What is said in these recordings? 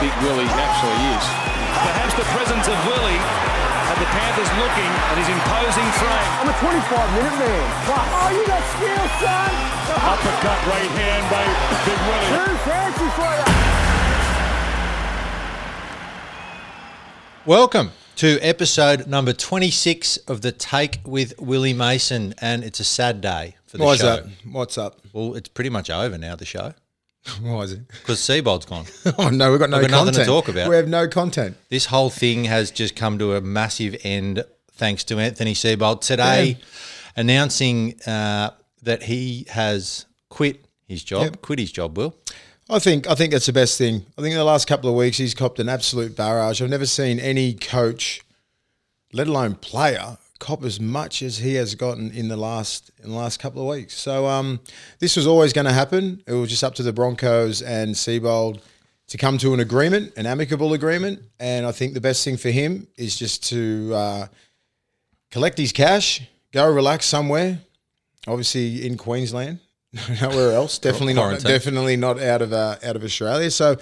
big Willie actually is. Perhaps the presence of Willie had the Panthers looking at his imposing frame. I'm a 25 minute man. Plus. Oh, you got skill, son. Uppercut right hand by Big Willie. Too fancy for you. Welcome to episode number 26 of the Take with Willie Mason, and it's a sad day for the Why's show. that? What's up? Well, it's pretty much over now, the show, Why is it? because Seibold's gone. Oh no, we've got no We've got nothing content to talk about. We have no content. this whole thing has just come to a massive end thanks to Anthony Seibold today announcing uh, that he has quit his job, Yep. quit his job, Will. I think I think that's the best thing. I think in the last couple of weeks he's copped an absolute barrage. I've never seen any coach, let alone player, cop as much as he has gotten in the last in the last couple of weeks. So um, this was always going to happen. It was just up to the Broncos and Seibold to come to an agreement, an amicable agreement. And I think the best thing for him is just to uh, collect his cash, go relax somewhere, obviously in Queensland. Nowhere else, definitely not, definitely not out of uh, out of Australia. So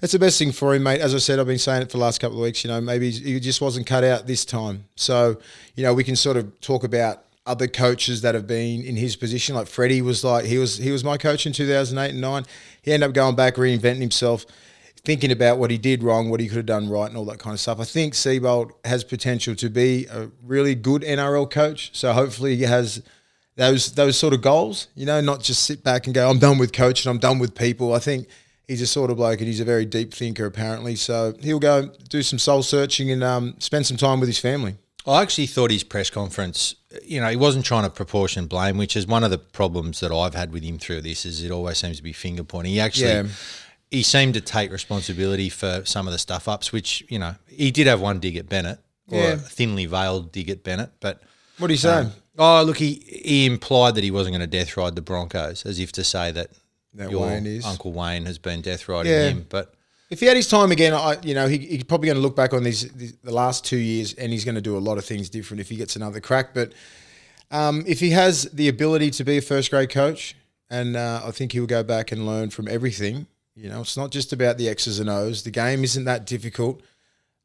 that's the best thing for him, mate. As I said, I've been saying it for the last couple of weeks. You know, maybe he just wasn't cut out this time. So you know, we can sort of talk about other coaches that have been in his position. Like Freddie was like he was he was my coach in two thousand eight and nine. He ended up going back, reinventing himself, thinking about what he did wrong, what he could have done right, and all that kind of stuff. I think Seibold has potential to be a really good NRL coach. So hopefully he has those those sort of goals. You know, not just sit back and go, I'm done with coaching, I'm done with people. I think he's a sort of bloke and he's a very deep thinker apparently. So he'll go do some soul searching and um, spend some time with his family. I actually thought his press conference, you know, he wasn't trying to proportion blame, which is one of the problems that I've had with him through this. Is it always seems to be finger pointing. He actually, Yeah. he seemed to take responsibility for some of the stuff ups, which you know he did have one dig at Bennett, or Yeah. a thinly veiled dig at Bennett, but. What do you say? Oh, look, he, he implied that he wasn't going to death ride the Broncos, as if to say that, That your Wayne is. Uncle Wayne has been death riding Yeah. him. But if he had his time again, I, you know, he, he's probably going to look back on these, these the last two years, and he's going to do a lot of things different if he gets another crack. But um, if he has the ability to be a first grade coach, and uh, I think he'll go back and learn from everything. You know, it's not just about the X's and O's. The game isn't that difficult.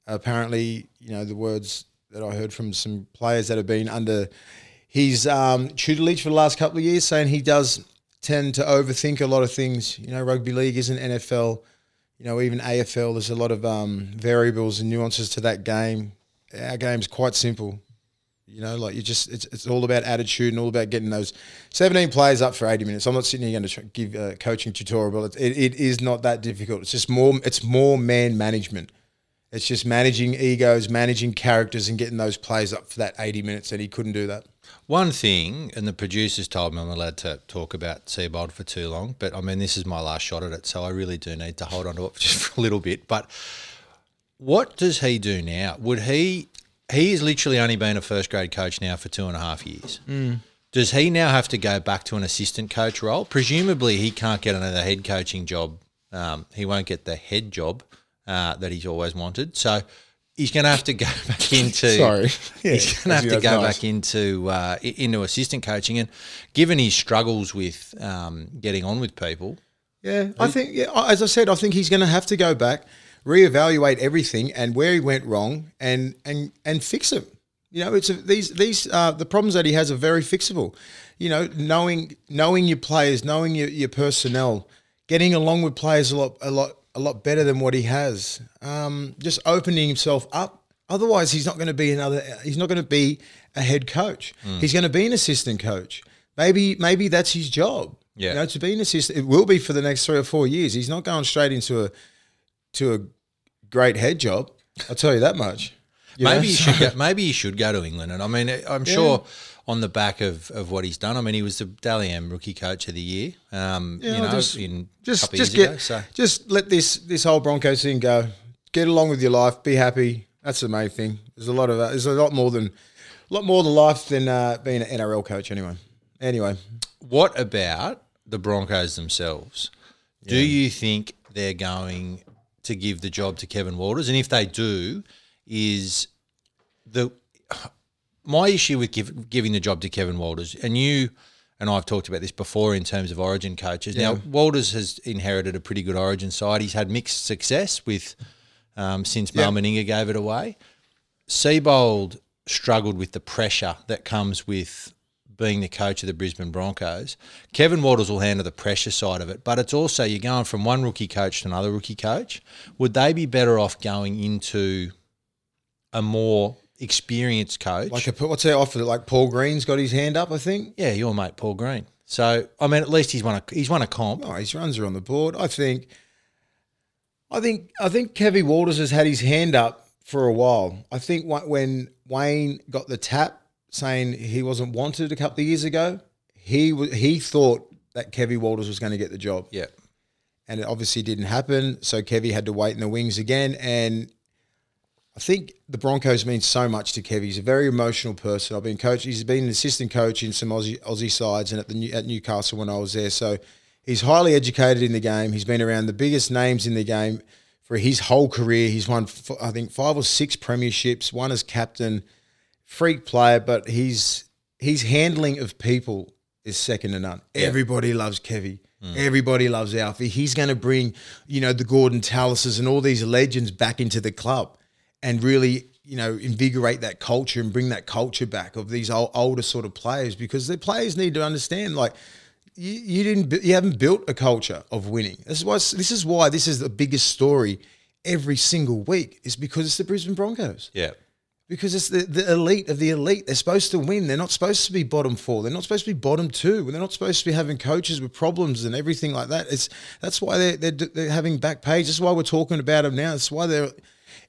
Apparently, you know, the words that I heard from some players that have been under his um, tutelage for the last couple of years, saying he does tend to overthink a lot of things. You know, rugby league isn't NFL. You know, even AFL. There's a lot of um, variables and nuances to that game. Our game's quite simple. You know, like you just it's, it's all about attitude and all about getting those 17 players up for 80 minutes. I'm not sitting here going to give a coaching tutorial, but it, it is not that difficult. It's just more it's more man management. It's just managing egos, managing characters, and getting those players up for that 80 minutes. And he couldn't do that. One thing, and the producers told me I'm allowed to talk about Seibold for too long, but I mean, this is my last shot at it, so I really do need to hold on to it just for a little bit. But what does he do now? Would he, he has literally only been a first grade coach now for two and a half years. Does he now have to go back to an assistant coach role? Presumably, he can't get another head coaching job. Um, he won't get the head job uh, that he's always wanted. So he's going to have to go back into. Sorry. Yeah, he's going to have to go nice. back into uh, into assistant coaching, and given his struggles with um, getting on with people, Yeah, I think, yeah, as I said, I think he's going to have to go back, reevaluate everything and where he went wrong, and and and fix it. You know, it's a, these these uh, the problems that he has are very fixable. You know, knowing knowing your players, knowing your, your personnel, getting along with players a lot a lot a lot better than what he has. Um, just opening himself up. Otherwise, he's not going to be another. He's not going to be a head coach. He's going to be an assistant coach. Maybe maybe that's his job. Yeah. You know, to be an assistant, it will be for the next three or four years. He's not going straight into a to a great head job. I'll tell you that much. You maybe know, so- should go. Maybe he should go to England. And I mean, I'm sure on the back of, of what he's done. I mean, he was the Dally M Rookie Coach of the Year. Um, Yeah, you know, just- in just just get ago. So just let this this whole Broncos thing go. Get along with your life. Be happy. That's the main thing. There's a lot of uh, there's a lot more than a lot more to life than uh, being an NRL coach. Anyway. Anyway, What about the Broncos themselves? Do you think they're going to give the job to Kevin Walters? And if they do, is the my issue with give, giving the job to Kevin Walters, and you and I've talked about this before in terms of Origin coaches. Now Walters has inherited a pretty good Origin side. He's had mixed success with um, since Yeah. Mal Meninga gave it away. Seibold struggled with the pressure that comes with being the coach of the Brisbane Broncos. Kevin Walters will handle the pressure side of it, but it's also you're going from one rookie coach to another rookie coach. Would they be better off going into a more experienced coach? Like a, what's their offer? Like Paul Green's got his hand up, I think. yeah, your mate Paul Green. So I mean, at least he's won a he's won a comp. Oh, his runs are on the board. I think. I think I think Kevy Walters has had his hand up for a while. I think when Wayne got the tap saying he wasn't wanted a couple of years ago, he he thought that Kevy Walters was going to get the job. Yeah. and it obviously didn't happen. So Kevy had to wait in the wings again. And I think the Broncos mean so much to Kevy. He's a very emotional person. I've been coach. He's been an assistant coach in some Aussie, Aussie sides and at the at Newcastle when I was there. So he's highly educated in the game. He's been around the biggest names in the game for his whole career. He's won, f- I think, five or six premierships. One as captain. Freak player, but he's his handling of people is second to none. Everybody loves Kevy. Mm. Everybody loves Alfie. He's going to bring, you know, the Gorden Tallises and all these legends back into the club and really, you know, invigorate that culture and bring that culture back of these old, older sort of players because the players need to understand, like, you, you didn't, you haven't built a culture of winning. This is why, this is why this is the biggest story every single week is because it's the Brisbane Broncos Yeah. because it's the, the elite of the elite. They're supposed to win. They're not supposed to be bottom four. They're not supposed to be bottom two. They're not supposed to be having coaches with problems and everything like that. It's that's why they're they're, they're having back page. That's why we're talking about them now. That's why they're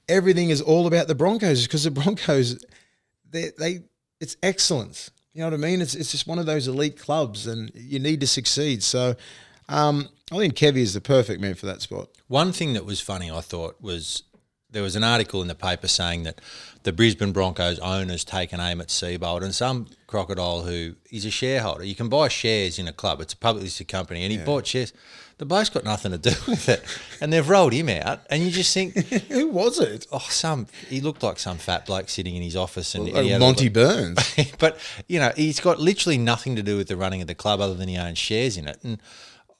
everything is all about the Broncos because the Broncos they they it's excellence. You know what I mean? It's it's just one of those elite clubs, and you need to succeed. So. Um, I think Kevy is the perfect man for that spot. One thing that was funny, I thought, was there was an article in the paper saying that the Brisbane Broncos owners taken aim at Seibold and some crocodile who is a shareholder. You can buy shares in a club; it's a publicly listed company, and he bought shares. The bloke's got nothing to do with it, and they've rolled him out. And you just think, Who was it? oh, some he looked like some fat bloke sitting in his office, and Like oh, had Monty Burns. but you know, he's got literally nothing to do with the running of the club other than he owns shares in it, and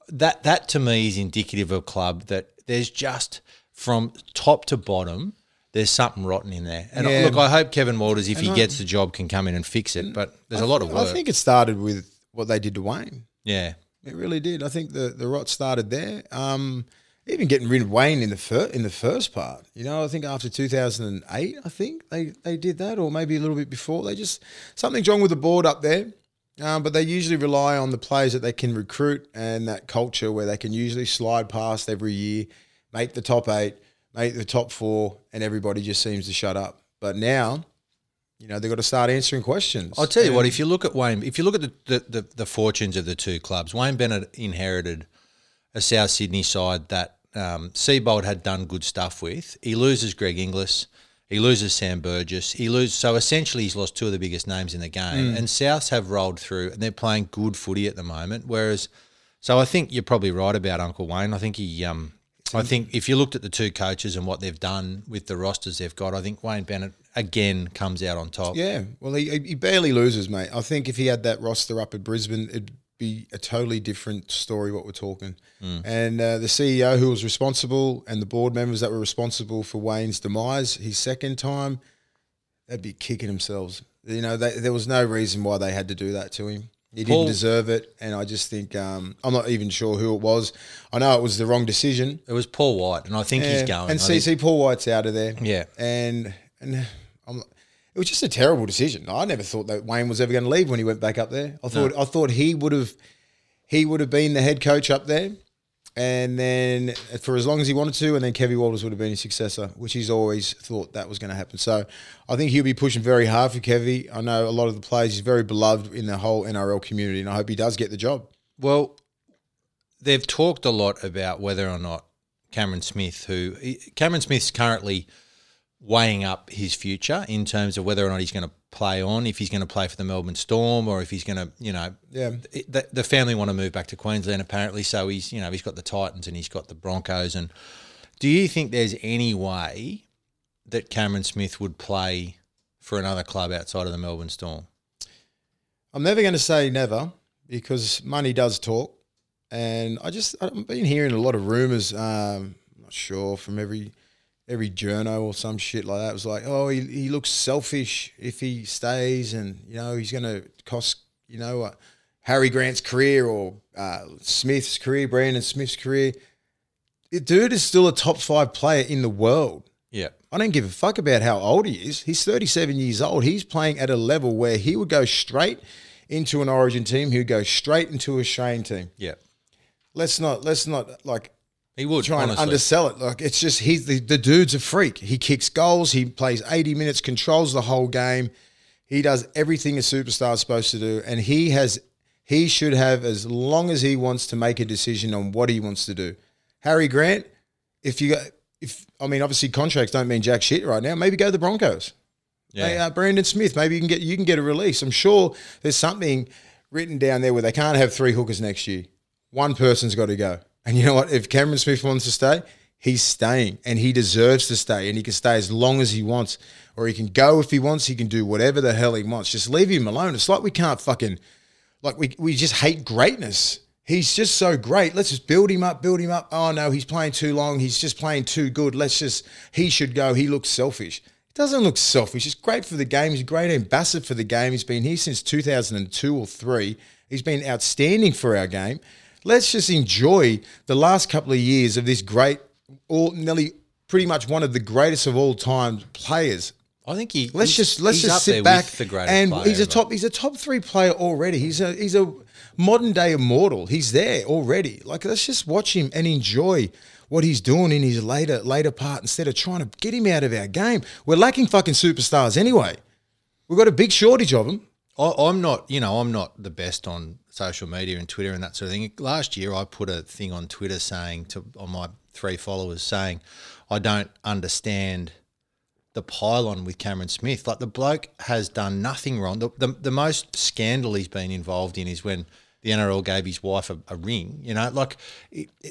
that that to me is indicative of a club that there's just from top to bottom. There's something rotten in there, and uh, Yeah. look, I hope Kevin Walters, if he I- gets the job, can come in and fix it. But there's a lot of work. I think it started with what they did to Wayne. yeah, It really did. I think the the rot started there. Um, even getting rid of Wayne in the fir- in the first part. You know, I think after 2008, I think they they did that, or maybe a little bit before. They just something's wrong with the board up there. Um, but they usually rely on the players that they can recruit and that culture where they can usually slide past every year, make the top eight, make the top four, and everybody just seems to shut up. But now, you know, they've got to start answering questions. I'll tell you what. If you look at Wayne, if you look at the, the, the, the fortunes of the two clubs, Wayne Bennett inherited a South Sydney side that um, Seibold had done good stuff with. He loses Greg Inglis. He loses Sam Burgess. He loses. So essentially, he's lost two of the biggest names in the game. And Souths have rolled through, and they're playing good footy at the moment. Whereas, so I think you're probably right about Uncle Wayne. I think he. Um, I think if you looked at the two coaches and what they've done with the rosters they've got, I think Wayne Bennett again comes out on top. Yeah, well, he, he barely loses, mate. I think if he had that roster up at Brisbane, it'd be a totally different story. What we're talking, and uh, the CEO who was responsible and the board members that were responsible for Wayne's demise, his second time, they'd be kicking themselves. You know, they, there was no reason why they had to do that to him. He didn't deserve it, and I just think um, I'm not even sure who it was. I know it was the wrong decision. It was Paul White, and I think he's going. And I see, think- see, Paul White's out of there. Yeah. and and I'm, it was just a terrible decision. I never thought that Wayne was ever going to leave when he went back up there. I thought I thought he would have he would have been the head coach up there, and then for as long as he wanted to, and then Kevin Walters would have been his successor, which he's always thought that was going to happen. So I think he'll be pushing very hard for Kevy. I know a lot of the players. He's very beloved in the whole NRL community, and I hope he does get the job. Well, they've talked a lot about whether or not Cameron Smith, who Cameron Smith's currently weighing up his future in terms of whether or not he's going to play on, if he's going to play for the Melbourne Storm, or if he's going to, you know, Yeah. the, the family want to move back to Queensland apparently. So he's, you know, he's got the Titans and he's got the Broncos. And do you think there's any way that Cameron Smith would play for another club outside of the Melbourne Storm? I'm never going to say never, because money does talk. And I just I've been hearing a lot of rumors. Um, I'm not sure from every every journo or some shit like that. Was like, oh, he, he looks selfish if he stays, and you know he's going to cost you know uh, Harry Grant's career or uh, Smith's career, Brandon Smith's career. The dude is still a top five player in the world. Yeah. I don't give a fuck about how old he is. He's 37 years old. He's playing at a level where he would go straight into an Origin team. He would go straight into a Australian team. Yeah. Let's not let's not like He would try and undersell it. Like it's just he's the, the dude's a freak. He kicks goals. He plays 80 minutes, controls the whole game. He does everything a superstar is supposed to do, and he has he should have as long as he wants to make a decision on what he wants to do. Harry Grant, if you got if I mean obviously contracts don't mean jack shit right now. Maybe go to the Broncos. yeah. Hey, uh, Brandon Smith, maybe you can get you can get a release. I'm sure there's something written down there where they can't have three hookers next year. One person's got to go. And you know what? If Cameron Smith wants to stay, he's staying, and he deserves to stay, and he can stay as long as he wants, or he can go if he wants. He can do whatever the hell he wants. Just leave him alone. It's like we can't fucking like we we just hate greatness. He's just so great. Let's just build him up, build him up. Oh no, he's playing too long. He's just playing too good. Let's just he should go. He looks selfish. Doesn't look selfish. He's great for the game. He's a great ambassador for the game. He's been here since 2002 or 3. He's been outstanding for our game. Let's just enjoy the last couple of years of this great all nearly pretty much one of the greatest of all time players I think he. Let's he's- just let's just sit back and he's a top he's a top three player already. He's a he's a modern day immortal. He's there already. Like let's just watch him and enjoy what he's doing in his later later part instead of trying to get him out of our game. We're lacking fucking superstars anyway. We've got a big shortage of them. I, I'm not, you know, I'm not the best on social media and Twitter and that sort of thing. Last year, I put a thing on Twitter saying to on my three followers saying, I don't understand the pylon with Cameron Smith. Like the bloke has done nothing wrong. The, the, the most scandal he's been involved in is when the NRL gave his wife a, a ring. You know, like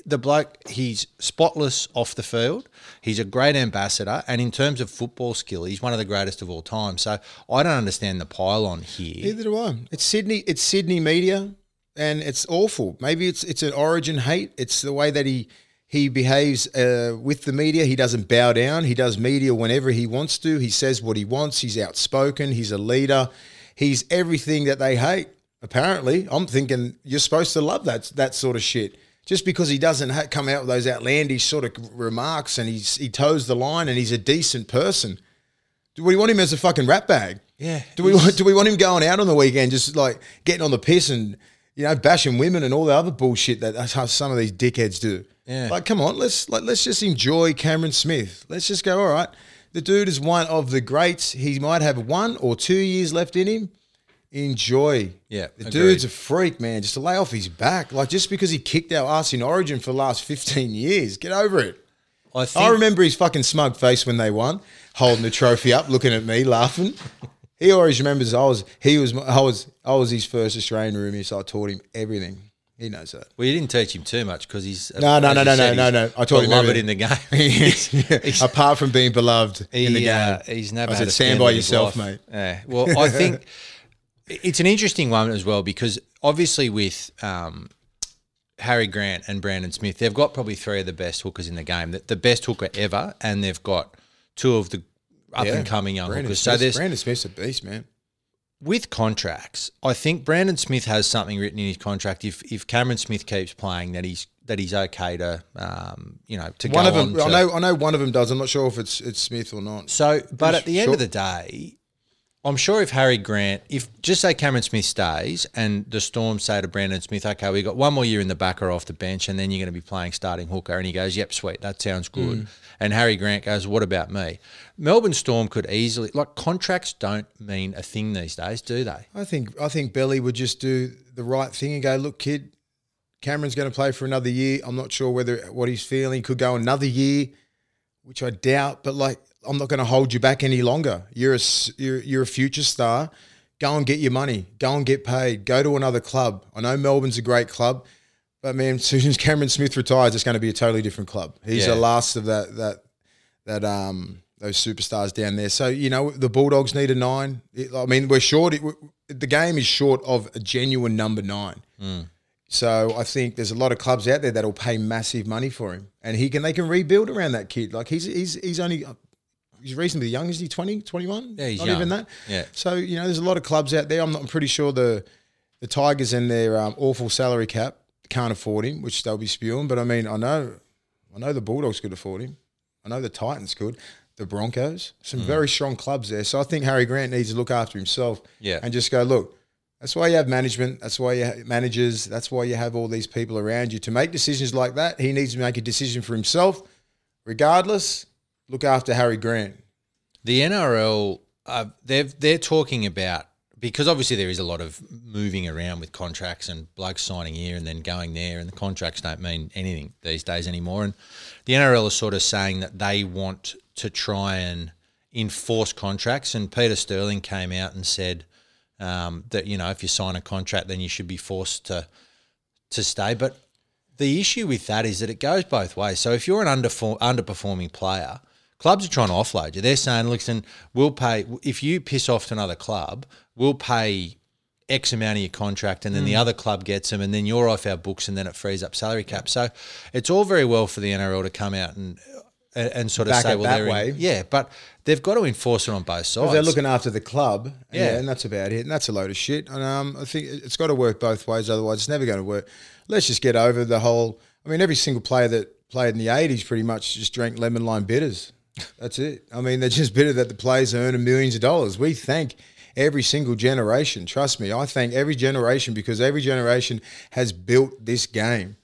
the bloke, he's spotless off the field. He's a great ambassador, and in terms of football skill, he's one of the greatest of all time. So I don't understand the pylon here. Neither do I. It's Sydney. It's Sydney media, and it's awful. Maybe it's it's an origin hate. It's the way that he he behaves uh, with the media. He doesn't bow down. He does media whenever he wants to. He says what he wants. He's outspoken. He's a leader. He's everything that they hate. Apparently, I'm thinking you're supposed to love that that sort of shit. Just because he doesn't ha- come out with those outlandish sort of remarks and he's he toes the line and he's a decent person. Do we want him as a fucking rat bag? Yeah, Do we want do we want him going out on the weekend just like getting on the piss and you know bashing women and all the other bullshit that that's how some of these dickheads do? Yeah. Like, come on, let's like let's just enjoy Cameron Smith. Let's just go. All right, the dude is one of the greats. He might have one or two years left in him. Enjoy. Yeah, the agreed. dude's a freak, man. Just to lay off his back, like just because he kicked our ass in Origin for the last fifteen years, get over it. I think I remember his fucking smug face when they won, holding the trophy up, looking at me, laughing. He always remembers I was he was I was I was his first Australian roomie, so I taught him everything. He knows that. Well, you didn't teach him too much because he's No, no, no, no, no, no, no. I taught him beloved in the game. He's- He's- apart from being beloved in the he, game, uh, he's never I had said, a stand by yourself, life." mate. Yeah. Well, I think it's an interesting one as well because obviously with um, Harry Grant and Brandon Smith, they've got probably three of the best hookers in the game, the, the best hooker ever, and they've got two of the up and coming young Brandon hookers. Smith, so there's Brandon Smith's a beast, man. with contracts, I think Brandon Smith has something written in his contract. If if Cameron Smith keeps playing, that he's that he's okay to um, you know to One go of them, on I know, I know, one of them does. I'm not sure if it's it's Smith or not. So, but at the end of the day, I'm sure if Harry Grant, if just say Cameron Smith stays and the Storm say to Brandon Smith, okay, we got one more year in the back or off the bench, and then you're going to be playing starting hooker, and he goes, yep, sweet, that sounds good. Mm. And Harry Grant goes, what about me? Melbourne Storm could easily like contracts don't mean a thing these days, do they? I think I think Belly would just do the right thing and go, look, kid, Cameron's going to play for another year. I'm not sure whether what he's feeling could go another year, which I doubt. But like, I'm not going to hold you back any longer. You're a you're, you're a future star. Go and get your money. Go and get paid. Go to another club. I know Melbourne's a great club, but man, as soon as Cameron Smith retires, it's going to be a totally different club. He's Yeah. the last of that that that um those superstars down there. So you know the Bulldogs need a nine. It- I mean, we're short. we- the game is short of a genuine number nine. So I think there's a lot of clubs out there that'll pay massive money for him, and he can they can rebuild around that kid. Like he's he's he's only he's reasonably young. Is he 20, 21? Yeah, he's not young. even that. Yeah. So you know, there's a lot of clubs out there. I'm not. I'm pretty sure the the Tigers and their um, awful salary cap can't afford him, which they'll be spewing. But I mean, I know, I know the Bulldogs could afford him. I know the Titans could. The Broncos, some very strong clubs there. So I think Harry Grant needs to look after himself. Yeah. And just go look. That's why you have management. That's why you have managers. That's why you have all these people around you to make decisions like that. He needs to make a decision for himself, regardless. Look after Harry Grant. The NRL, uh, they're they're talking about because obviously there is a lot of moving around with contracts and blokes signing here and then going there, and the contracts don't mean anything these days anymore. And the NRL is sort of saying that they want to try and enforce contracts. And Peter Sterling came out and said um, that you know if you sign a contract, then you should be forced to to stay. But the issue with that is that it goes both ways. So if you're an underperforming player, clubs are trying to offload you. They're saying, listen, we'll pay if you piss off to another club, we'll pay X amount of your contract, and then Mm. the other club gets them, and then you're off our books, and then it frees up salary cap. So it's all very well for the NRL to come out and and, and sort of Back say, well, that they're in- way. yeah, but they've got to enforce it on both sides. They're looking after the club, yeah. Yeah. and that's about it. And that's a load of shit. And um, I think it's got to work both ways. Otherwise, it's never going to work. Let's just get over the whole. I mean, every single player that played in the '80s pretty much just drank lemon lime bitters. That's it. I mean, they're just bitter that the players are earning millions of dollars. We thank every single generation. Trust me, I thank every generation because every generation has built this game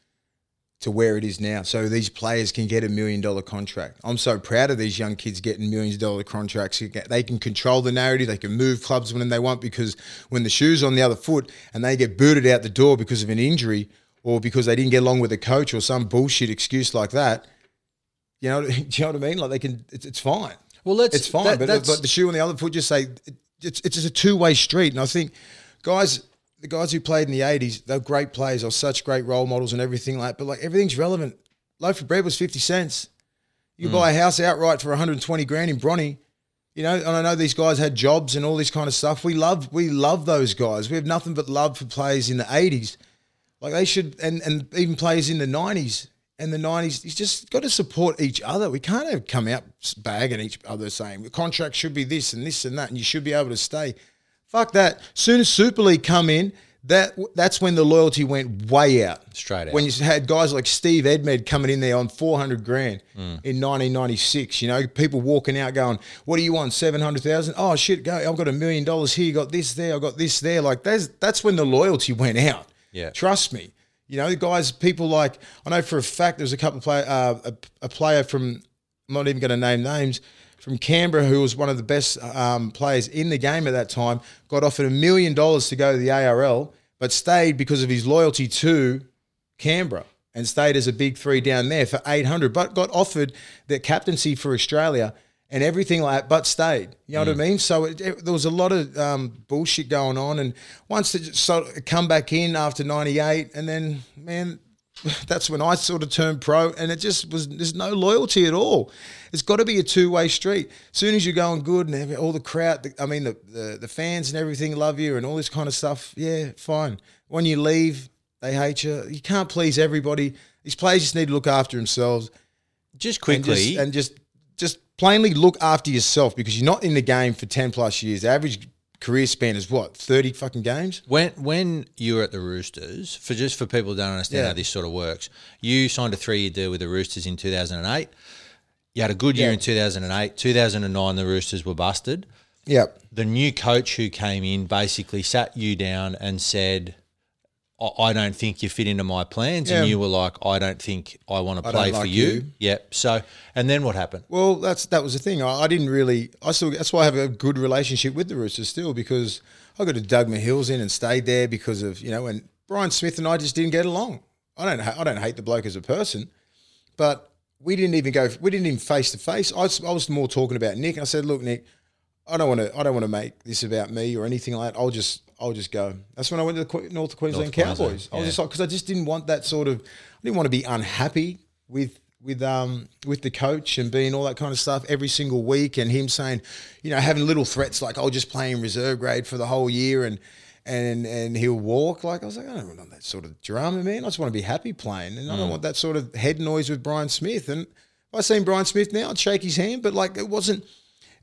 to where it is now. So these players can get a million dollar contract. I'm so proud of these young kids getting millions of dollar contracts. They can control the narrative. They can move clubs when they want because when the shoe's on the other foot and they get booted out the door because of an injury or because they didn't get along with a coach or some bullshit excuse like that, you know, do you know what I mean? Like they can, it's, it's fine. Well, let's- it's fine. that- but, but the shoe on the other foot, just say it's it's just a two way street. And I think guys, the guys who played in the '80s, they're great players. They're such great role models and everything like. But like everything's relevant. Loaf of bread was fifty cents. You could buy a house outright for 120 grand in Bronny. You know, and I know these guys had jobs and all this kind of stuff. We love we love those guys. We have nothing but love for players in the 80s. Like they should, and and even players in the 90s and the 90s. You just got to support each other. We can't have come out bagging each other saying the contract should be this and this and that, and you should be able to stay. Fuck that. Soon as Super League come in, that that's when the loyalty went way out. Straight out. When you had guys like Steve Edmed coming in there on 400 grand Mm. in 1996, you know, people walking out going, "What do you want? 700,000? Oh shit, go. I've got a million dollars here, you got this there, I got this there." Like that's that's when the loyalty went out. Yeah. Trust me. You know, guys, people like I know for a fact there's a couple of play, uh, a, a player from I'm not even going to name names from Canberra who was one of the best um, players in the game at that time. Got offered a million dollars to go to the ARL, but stayed because of his loyalty to Canberra and stayed as a big three down there for 800, but got offered the captaincy for Australia and everything like that, but stayed. You know what I mean? So it, it- there was a lot of um, bullshit going on. And once it sort of come back in after 98, and then, man, that's when I sort of turned pro, and it just was, there's no loyalty at all. It's got to be a two way street. As soon as you're going good and all the crowd, the, I mean, the, the, the fans and everything love you and all this kind of stuff, yeah, fine. When you leave, they hate you. You can't please everybody. These players just need to look after themselves just and quickly, just, and just just plainly look after yourself because you're not in the game for 10 plus years. The average career span is what, 30 fucking games? When when you were at the Roosters, for just for people who don't understand Yeah. how this sort of works, you signed a three year deal with the Roosters in two thousand and eight. You had a good year Yeah. in two thousand and eight. Two thousand and nine, the Roosters were busted. Yep. The new coach who came in basically sat you down and said, "I- "I don't think you fit into my plans," and you were like, "I don't think I want to play for like you. you. Yep. So, and then what happened? Well, that's that was the thing. I, I didn't really. I still. That's why I have a good relationship with the Roosters still because I got to dug my heels in and stayed there because of you know. And Brian Smith and I just didn't get along. I don't. ha- I don't hate the bloke as a person, but we didn't even go. We didn't even face to face. I was, I was more talking about Nick. I said, "Look, Nick, I don't want to. I don't want to make this about me or anything like that. I'll just. I'll just go." That's when I went to the North Queensland North Queensland, Cowboys. I was just like, because I just didn't want that sort of. I didn't want to be unhappy with with um with the coach and being all that kind of stuff every single week, and him saying, you know, having little threats like, "I'll just play in reserve grade for the whole year," and and and he'll walk. Like I was like, I don't want that sort of drama, man. I just want to be happy playing, and I don't want that sort of head noise with Brian Smith. And if I seen Brian Smith now, I'd shake his hand, but like it wasn't.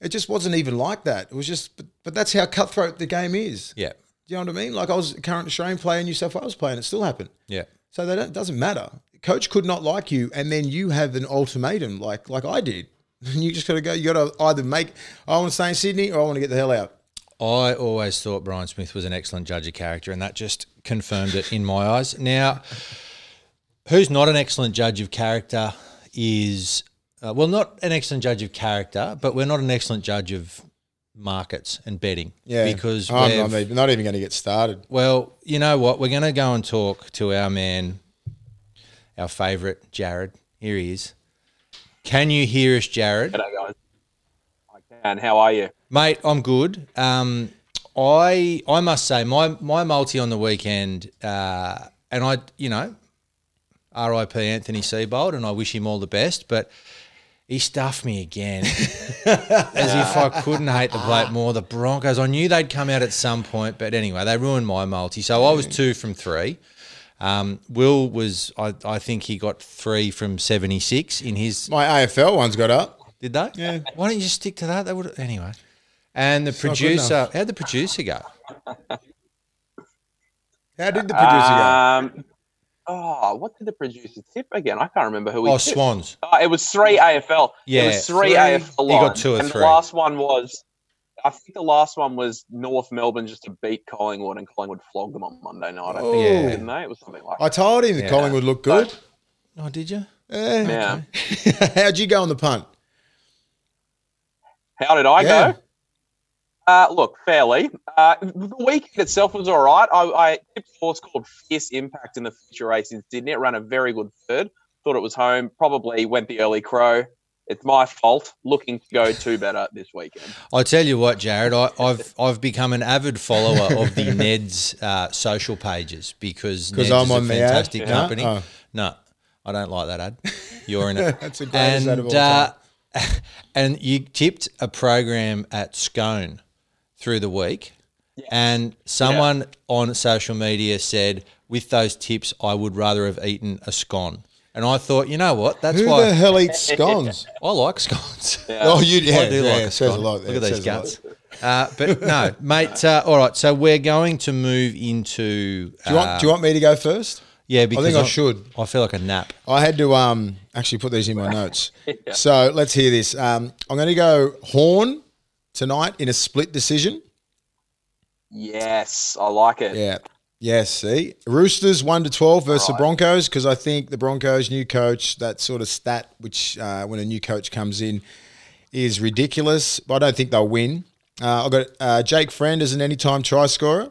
It just wasn't even like that. It was just, but, but that's how cutthroat the game is. Yeah. Do you know what I mean? Like I was a current Australian player New South Wales playing, it still happened. Yeah. So that it doesn't matter. Coach could not like you, and then you have an ultimatum, like like I did. You just got to go. You got to either make. I want to stay in Sydney, or I want to get the hell out. I always thought Brian Smith was an excellent judge of character, and that just confirmed it in my eyes. Now, who's not an excellent judge of character is, uh, well, not an excellent judge of character, but we're not an excellent judge of markets and betting. Yeah, Because I'm, we've- I'm even- not even going to get started. well, you know what? We're going to go and talk to our man, our favourite, Jared. Here he is. Can you hear us, Jared? G'day, guys. I can. How are you? Mate, I'm good. Um, I I must say my my multi on the weekend, uh, and I you know, R.I.P. Anthony Seibold, and I wish him all the best, but. He stuffed me again, as if I couldn't hate the bloke more. The Broncos, I knew they'd come out at some point, but anyway, they ruined my multi. So I was two from three. Um, Will was, I, I think he got three from seventy six in his My AFL one's got up. did they? Yeah. Why don't you just stick to that? They would anyway. And the not good producer, enough. how'd the producer go? How did the producer go? Um, oh, what did the producer tip again? I can't remember who he Oh, tipped. Swans. Uh, it was three AFL. Yeah, it was three, three. AFL. He got two or and three. The last one was, I think the last one was North Melbourne just to beat Collingwood, and Collingwood flogged them on Monday night. I think, Yeah. didn't they? It was something like I told him Yeah. Collingwood looked good. Oh, did you? Yeah. that. Yeah. How'd you go on the punt? How did I Yeah. go? Uh, look, fairly. Uh, the weekend itself was all right. I, I tipped a horse called Fierce Impact in the future race in Sydney. It ran a very good third. Thought it was home. Probably went the early crow. It's my fault. Looking to go two better this weekend. I tell you what, Jared, I, I've I've become an avid follower of the Ned's uh, social pages because Ned's I'm is a on the ad? fantastic Yeah. company. Oh. No, I don't like that ad. You're in it. That's the greatest ad of all uh, and you tipped a program at Scone through the week, and someone on social media said, "With those tips, I would rather have eaten a scone." And I thought, you know what? That's Who why the hell eats scones? I like scones. Oh, you yeah, I do yeah, like a scone. a lot. Look at these guts. Uh, but no, mate. Uh, all right, so we're going to move into. Do you want? Do you want me to go first? Yeah, because I think I, I, should. I feel like a nap. I had to um actually put these in my notes. So let's hear this. Um, I'm going to go Horn tonight in a split decision. Yes, I like it. Yeah. Yes. See, Roosters one to twelve versus the Right. Broncos because I think the Broncos new coach that sort of stat which uh, when a new coach comes in is ridiculous. But I don't think they'll win. Uh, I've got uh, Jake Friend as an anytime try scorer.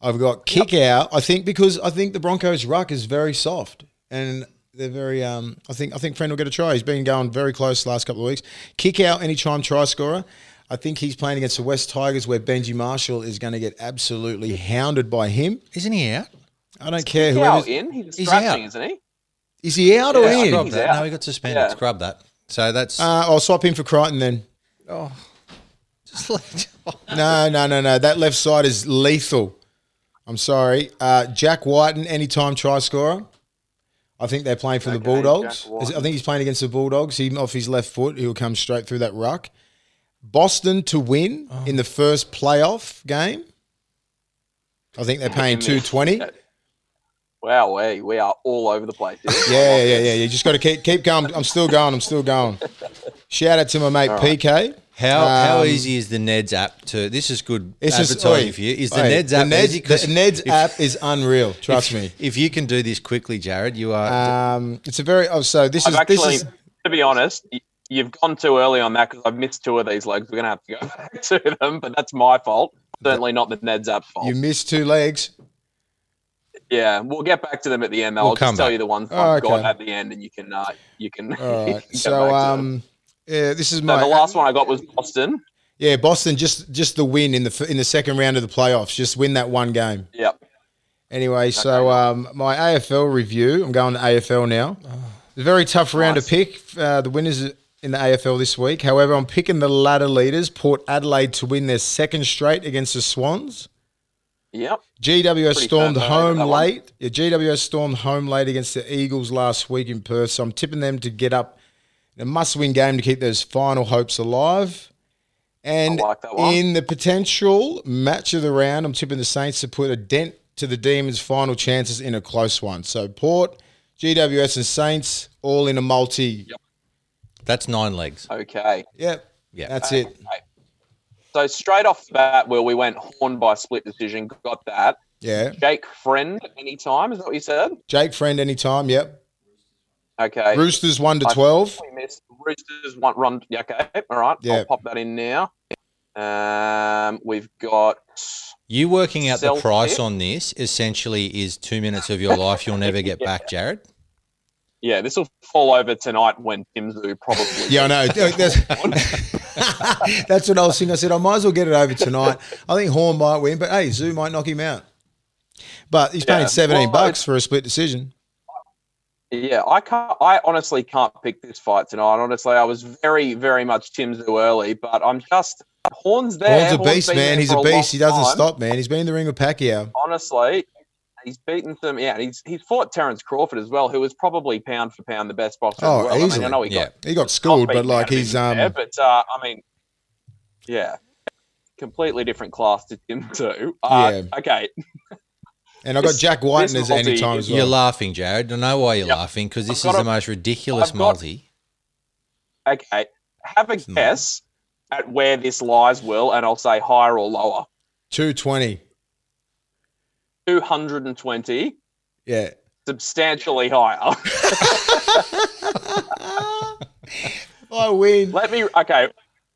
I've got Kikau. I think because I think the Broncos ruck is very soft and they're very. Um, I think I think Friend will get a try. He's been going very close the last couple of weeks. Kikau anytime try scorer. I think he's playing against the West Tigers where Benji Marshall is going to get absolutely hounded by him. Isn't he out? I don't care How whoever. in? He's He's out. isn't he? Is he out or Yeah, I in? think Scrub he's that. out. No, he got suspended. Yeah. Scrub that. So that's Uh, I'll swap him for Crichton then. Oh, just like, No, no, no, no. That left side is lethal. I'm sorry. Uh, Jack Wighton, anytime try scorer. I think they're playing for the Bulldogs. I think he's playing against the Bulldogs. He off his left foot. He'll come straight through that ruck. Boston to win Oh. in the first playoff game. I think they're oh paying In two twenty. Wow, we we are all over the place. Here. Yeah, yeah, yeah. You just got to keep keep going. I'm still going. I'm still going. Shout out to my mate PK. How how Um, easy is the Ned's app to? This is good It's just- advertising oi, for you. Is the oi, Ned's the app Ned's, easy? 'Cause the Ned's if- app is unreal. Trust me. If you can do this quickly, Jared, you are. Um, it's a very oh, so this I've is actually, this is to be honest, y- you've gone too early on that because I've missed two of these legs. We're gonna have to go back to them, but that's my fault. Certainly not the Ned's app fault. you missed two legs. yeah, we'll get back to them at the end. Though. We'll I'll come just tell back. you the ones Oh, I've got okay. at the end, and you can uh, you can. All you right. can get so to them. um, yeah, this is my the last one I got was Boston. Yeah, Boston just just the win in the in the second round of the playoffs. Just win that one game. Yep. Anyway, so um, my AFL review. I'm going to AFL now. It's a very tough round Nice. to pick. Uh, the winners in the AFL this week. However, I'm picking the ladder leaders, Port Adelaide, to win their second straight against the Swans. Yep. GWS Pretty stormed home late. Yeah, GWS stormed home late against the Eagles last week in Perth. So I'm tipping them to get up in a must-win game to keep those final hopes alive. And like that in the potential match of the round, I'm tipping the Saints to put a dent to the Demons' final chances in a close one. So Port, GWS, and Saints all in a multi. That's nine legs. Okay. Yep. Yeah. That's it. So straight off the bat, Will, we went horn by split decision. Got that. Yeah. Jake Friend, anytime. Is that what you said? Jake Friend anytime. Yep. Okay. Roosters one to I twelve. think We missed Roosters one run. Yeah, okay. All right. Yeah. I'll pop that in now. Um, we've got. You working out the price on this essentially is two minutes of your life you'll never get back, Jared. Yeah, this will fall over tonight when Tim Tszyu probably. Yeah, I know. That's, that's what I was thinking. I said I might as well get it over tonight. I think Horn might win, but hey, Tszyu might knock him out. But he's paying Yeah. seventeen Well, bucks for a split decision. Yeah, I can't. I honestly can't pick this fight tonight. Honestly, I was very, very much Tim Tszyu early, but I'm just Horns there. Horn's a beast, man. He's a beast. He doesn't time. stop, man. He's been in the ring with Pacquiao. Honestly, he's beaten some. Yeah, he's he's fought Terence Crawford as well, who was probably pound for pound the best boxer. Oh, well. I, mean, easily. I know he Yeah. got He got schooled, but like he's um there, but uh, I mean, yeah, completely different class to Tim Tszyu. Uh, Okay, and I got Jack Wighton this as any time is- as You're laughing, Jared. I know why you're Yep. laughing because I've this got is the a- most ridiculous I've got- multi. okay. Have a It's not. guess at where this lies, Will, and I'll say higher or lower. Two twenty. Two hundred and twenty, Yeah. substantially higher. I win. Let me. Okay,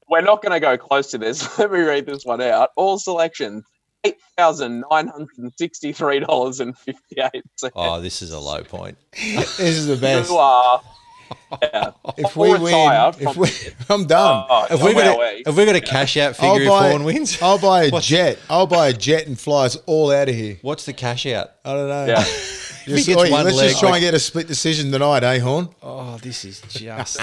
we're not going to go close to this. Let me read this one out. All selections. Eight thousand nine hundred and sixty-three dollars and fifty-eight cents. Oh, this is a low point. This is the best. You are. Yeah. If I'll we retire win, if from- we, I'm done. Oh, Have we no got way. a, have we got a cash out I'll figure if Horn wins? I'll buy a What's- jet. I'll buy a jet and fly us all out of here. What's the cash out? I don't know. Yeah. Just- oi, let's leg, just try and get a split decision tonight, eh, Horn? Oh, this is just.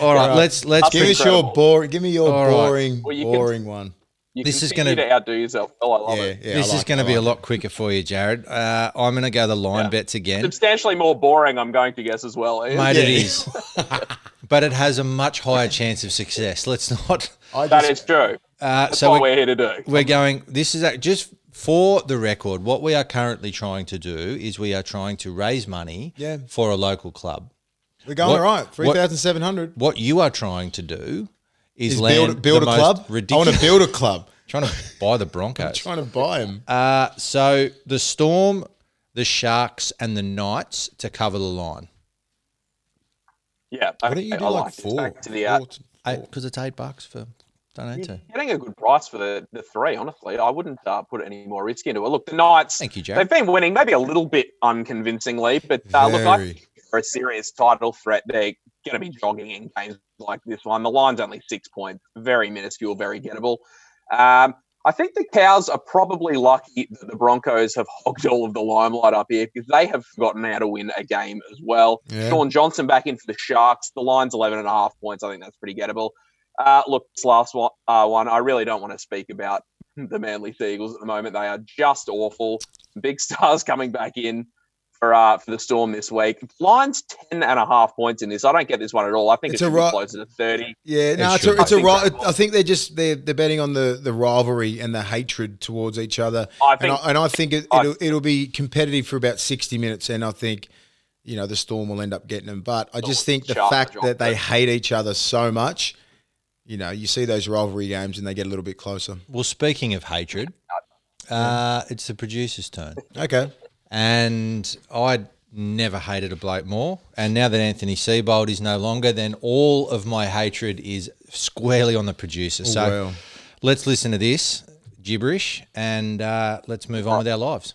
All right, let's let's. That's Give us your boring. Give me your All right. boring, Well, you can- boring one. You This is gonna- outdo yourself. Oh, I love Yeah, it. yeah. this I is like going to it, I be a like lot quicker for you, Jared. Uh, I'm going to go the line Yeah. bets again. Substantially more boring. I'm going to guess as well. Ian. Mate, it Yeah. is. but it has a much higher chance of success. Let's not. it. I just- is true. Uh, That's so what we're, we're here to do. we're going. This is a- just for the record. What we are currently trying to do is we are trying to raise money Yeah. for a local club. We're going What- all right. what- Three thousand seven hundred. What you are trying to do is, Is land build, build the a most club. I want to build a club. trying to buy the Broncos. trying to buy him. Uh, so the Storm, the Sharks, and the Knights to cover the line. Yeah. Why okay, don't you do I like like four? Back to the, uh, Because it's eight bucks for don't need You're getting a good price for the, the three, honestly. I wouldn't uh, put any more risk into it. Look, the Knights, Thank you, Jared. they've been winning maybe a little bit unconvincingly, but uh, look, I Very. think for a serious title threat, they're going to be jogging in games like this one. The line's only six points, very minuscule, very gettable. Um, I think the Cows are probably lucky that the Broncos have hogged all of the limelight up here because they have forgotten how to win a game as well. Yeah. Shaun Johnson back in for the Sharks. The line's 11 and a half points. I think that's pretty gettable. Uh, look, this last one, uh, one, I really don't want to speak about the Manly Seagulls at the moment. They are just awful. Big stars coming back in for uh, for the Storm this week. Line's 10 and a half points in this. I don't get this one at all. I think It's it a should ri- closer to 30. Yeah, no, It it's a, it's a I think right. I think they're just they're they're betting on the the rivalry and the hatred towards each other. I and think I, and I think it, it'll, it'll be competitive for about sixty minutes, and I think you know the Storm will end up getting them. But I just think the fact that they hate each other so much, you know, you see those rivalry games and they get a little bit closer. Well, speaking of hatred, uh, it's the producer's turn. Okay, And I never hated a bloke more. And now that Anthony Seibold is no longer, then all of my hatred is squarely on the producer. So well. let's listen to this gibberish and uh, let's move on with our lives.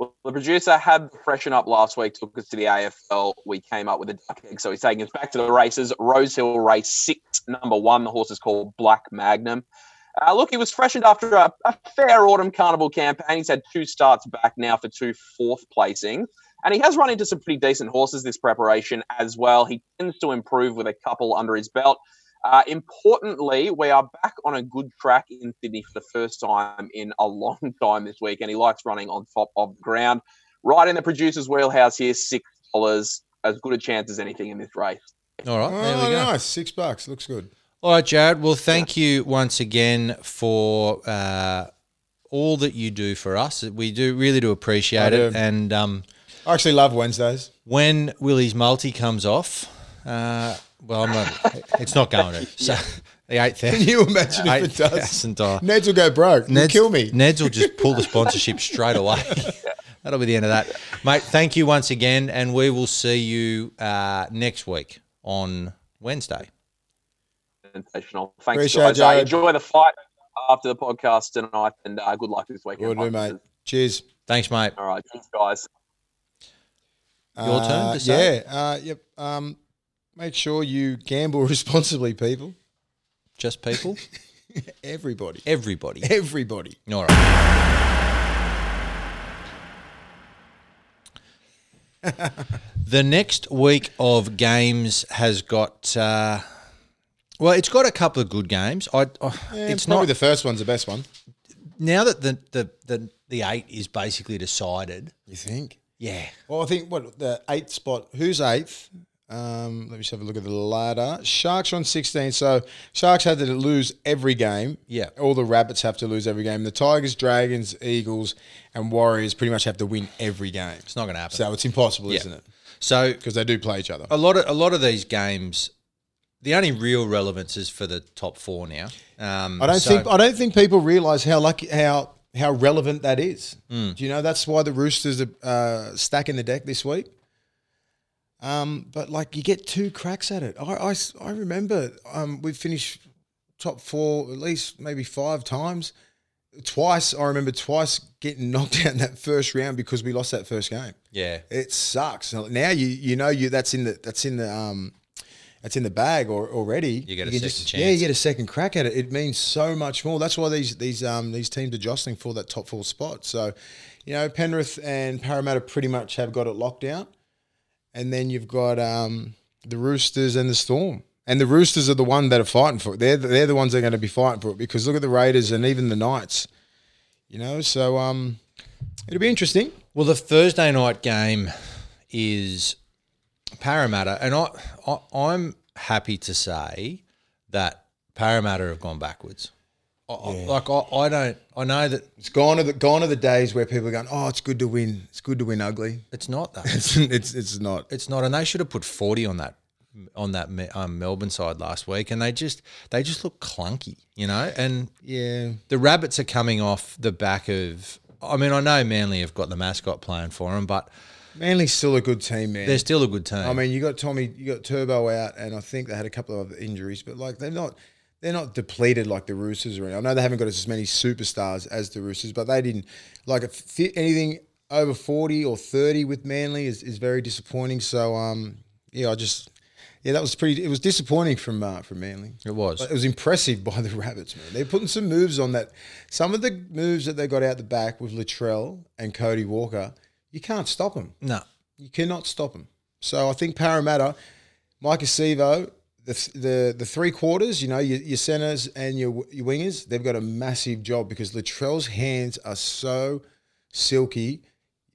Well, the producer had the freshen up last week, took us to the AFL. We came up with a duck egg, so he's taking us back to the races. Rose Hill Race Six, number one. The horse is called Black Magnum. Uh, look, he was freshened after a, a, fair autumn carnival campaign. He's had two starts back now for two fourth placing. And he has run into some pretty decent horses this preparation as well. He tends to improve with a couple under his belt. Uh, importantly, we are back on a good track in Sydney for the first time in a long time this week, and he likes running on top of the ground. Right in the producer's wheelhouse here, six dollars, as good a chance as anything in this race. All right, there Oh, we go. nice. Six bucks. Looks good. All right, Jared. Well, thank you once again for uh, all that you do for us. We do really do appreciate I it. And um, I actually love Wednesdays. when Willie's multi comes off, uh, well, I'm not. It's not going to. So the eighth Can you imagine if it does? dollar. Neds will go broke. You'll kill me. Neds will just pull the sponsorship straight away. That'll be the end of that, mate. Thank you once again, and we will see you uh, next week on Wednesday. Sensational. Thanks, Appreciate guys. it, Uh, enjoy the fight after the podcast tonight, and uh, good luck this weekend. Will do, mate. Cheers. Thanks, mate. All right, thanks, guys. Your turn Uh, to say? Yeah. Uh, yep. Um, make sure you gamble responsibly, people. Just people, Everybody. everybody. Everybody. All right. the next week of games has got. Uh, well, it's got a couple of good games. I, I Yeah, it's probably not the first one's the best one. now that the, the the the eight is basically decided. You think? Yeah, Well, I think what the eighth spot. Who's eighth? Um, let me just have a look at the ladder. Sharks are on sixteen. So Sharks had to lose every game. Yeah. All the rabbits have to lose every game. The Tigers, Dragons, Eagles, and Warriors pretty much have to win every game. it's not going to happen. So it's impossible, Yeah. isn't it? so Because they do play each other. a lot of a lot of these games, the only real relevance is for the top four now. Um, I don't so- think I don't think people realise how lucky how how relevant that is. Hmm. Do you know that's why the Roosters are uh, stacking the deck this week? Um, but like you get two cracks at it. I, I, I remember um, we finished top four at least maybe five times. Twice I remember twice getting knocked out in that first round because we lost that first game. yeah, It sucks. Now you you know you that's in the that's in the um that's in the bag or, already. You get a can second Yeah, you get a second crack at it. It means so much more. That's why these these um these teams are jostling for that top four spot. So, you know, Penrith and Parramatta pretty much have got it locked down. And then you've got um the Roosters and the Storm. And the Roosters are the one that are fighting for it. They're the, they're the ones that are going to be fighting for it because look at the Raiders and even the Knights. You know, so um it'll be interesting. Well, the Thursday night game is Parramatta, and I, I I'm happy to say that Parramatta have gone backwards. I, I- like I, I don't, I know that It's gone are the gone are the days where people are going, oh, it's good to win. It's good to win ugly. it's not that. It's it's, it's not. It's not, and they should have put forty on that on that um, Melbourne side last week, and they just they just look clunky, you know. And Yeah, the Rabbits are coming off the back of. I mean, I know Manly have got the mascot playing for them, but Manly's still a good team, man. they're still a good team. I mean, you got Tommy, you got Turbo out, and I think they had a couple of other injuries, but like they're not. They're not depleted like the Roosters are. I know they haven't got as many superstars as the Roosters, but they didn't like anything over forty or thirty with Manly is, is very disappointing. So um, yeah, I just yeah, that was pretty. It was disappointing from uh, from Manly. it was. But it was impressive by the Rabbits, man. They're putting some moves on that. Some of the moves that they got out the back with Latrell and Cody Walker, you can't stop them. no, You cannot stop them. So I think Parramatta, Mike Acevo, the the the three quarters, you know, your, your centers and your your wingers, they've got a massive job because Latrell's hands are so silky,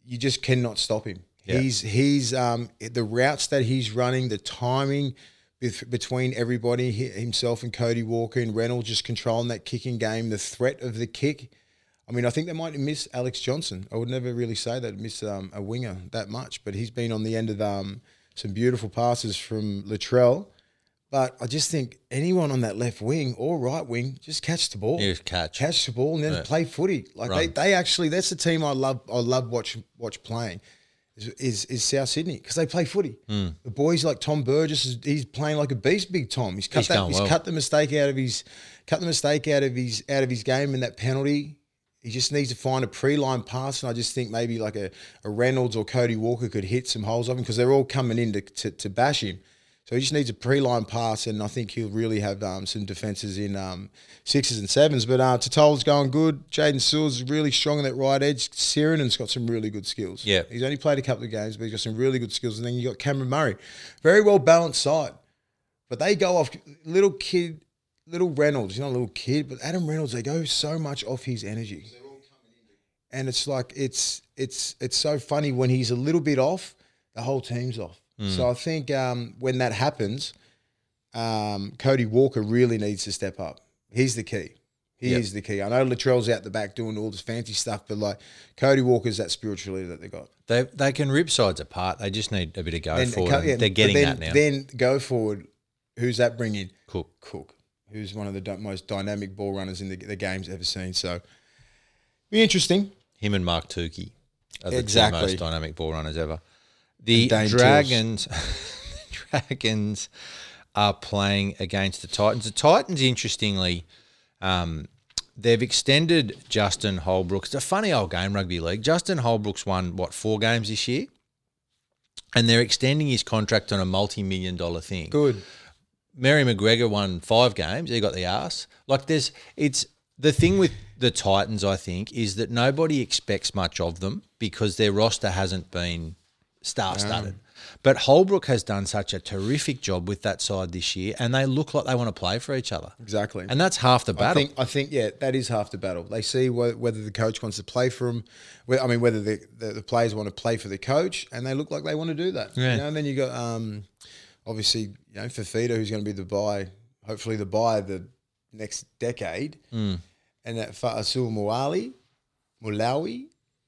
you just cannot stop him. Yeah. He's he's um the routes that he's running, the timing bef- between everybody, himself and Cody Walker and Reynolds just controlling that kicking game, the threat of the kick. I mean, I think they might miss Alex Johnson. I would never really say that miss um, a winger that much, but he's been on the end of um, some beautiful passes from Latrell. But I just think anyone on that left wing or right wing just catch the ball, catch. catch the ball, and then Yeah. play footy. Like they, Run. they actually, that's the team I love. I love watch watch playing. Is, is, is South Sydney because they play footy. Hmm. The boys like Tom Burgess, is, he's playing like a beast. Big Tom, he's cut He's that. He's well. cut the mistake out of his cut the mistake out of his out of his game in that penalty. He just needs to find a pre-line pass, and I just think maybe like a, a Reynolds or Cody Walker could hit some holes of him because they're all coming in to, to, to bash him. So he just needs a pre-line pass, and I think he'll really have um, some defenses in um, sixes and sevens. But uh, Tatola's going good. Jaden Sewell's really strong on that right edge. Sirenen's got some really good skills. Yeah. he's only played a couple of games, but he's got some really good skills. And then you got Cameron Murray, very well balanced side. But they go off little kid, little Reynolds. He's not a little kid, but Adam Reynolds. They go so much off his energy, and it's like it's it's it's so funny when he's a little bit off, the whole team's off. So I think um, when that happens, um, Cody Walker really needs to step up. He's the key. He Yep. is the key. I know Latrell's out the back doing all this fancy stuff, but like Cody Walker's that spiritual leader that they got. They they can rip sides apart. They just need a bit of go And forward. co- yeah, They're getting then, that now. Then go forward. Who's that bringing? Cook. Cook, who's one of the most dynamic ball runners in the, the game's ever seen. So, be interesting. Him and Mark Tukey are the Exactly. two most dynamic ball runners ever. The Dragons, Dragons are playing against the Titans. The Titans, interestingly, um, they've extended Justin Holbrook. It's a funny old game, rugby league. Justin Holbrook's won what four games this year, and they're extending his contract on a multi-million dollar thing. Good. Mary McGregor won five games. He got the ass. Like there's, it's the thing with the Titans. I think is that nobody expects much of them because their roster hasn't been star-studded. But Holbrook has done such a terrific job with that side this year, and they look like they want to play for each other. Exactly. And that's half the I battle. think, I think, yeah, that is half the battle. They see wh- whether the coach wants to play for them. I mean, whether the, the, the players want to play for the coach, and they look like they want to do that. Yeah. You know, and then you got um, obviously, you know, Fifita, who's going to be the buy, hopefully the buy the next decade, Hmm. and that Fa'asul Muali, Mulawi,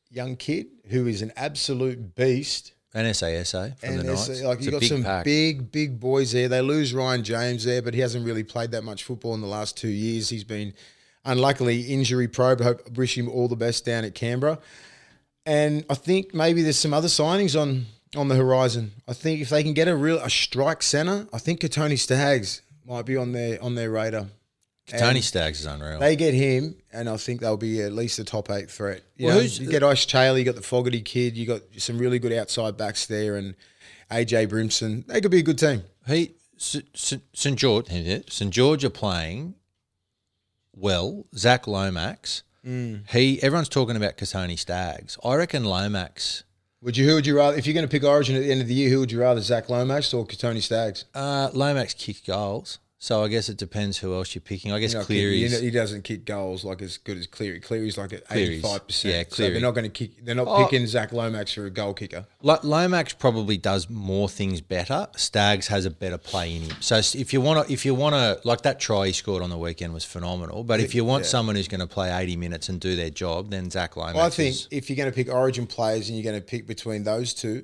young kid who is an absolute beast. and SASA from And the Knights. like you got big some pack. big, big boys there. They lose Ryan James there, but he hasn't really played that much football in the last two years. He's been unluckily injury prone. Hope wish him all the best down at Canberra. And I think maybe there's some other signings on on the horizon. I think if they can get a real a strike center, I think Kotoni Staggs might be on their on their radar. Tony Staggs is unreal. They get him, and I think they'll be at least a top eight threat. You, Well, know, who's- you get Ice Taylor, you got the Fogarty kid, you got some really good outside backs there, and AJ Brimson. They could be a good team. He St. George, St. George are playing well. Zac Lomax. Mm. He everyone's talking about Kotoni Staggs. I reckon Lomax. Would you? Who would you rather? If you're going to pick Origin at the end of the year, who would you rather? Zac Lomax or Kotoni Staggs? Uh, Lomax kicked goals, so I guess it depends who else you're picking. I guess You know, Cleary's. he, doesn't kick goals like as good as Cleary. Cleary's like at eighty five percent. yeah, So Cleary. they're not going to kick. They're not Oh. picking Zac Lomax for a goal kicker. Lo- Lomax probably does more things better. Staggs has a better play in him. So if you want to, if you want to, like that try he scored on the weekend was phenomenal. But if you want Yeah. someone who's going to play 80 minutes and do their job, then Zac Lomax. I think is- if you're going to pick Origin players and you're going to pick between those two,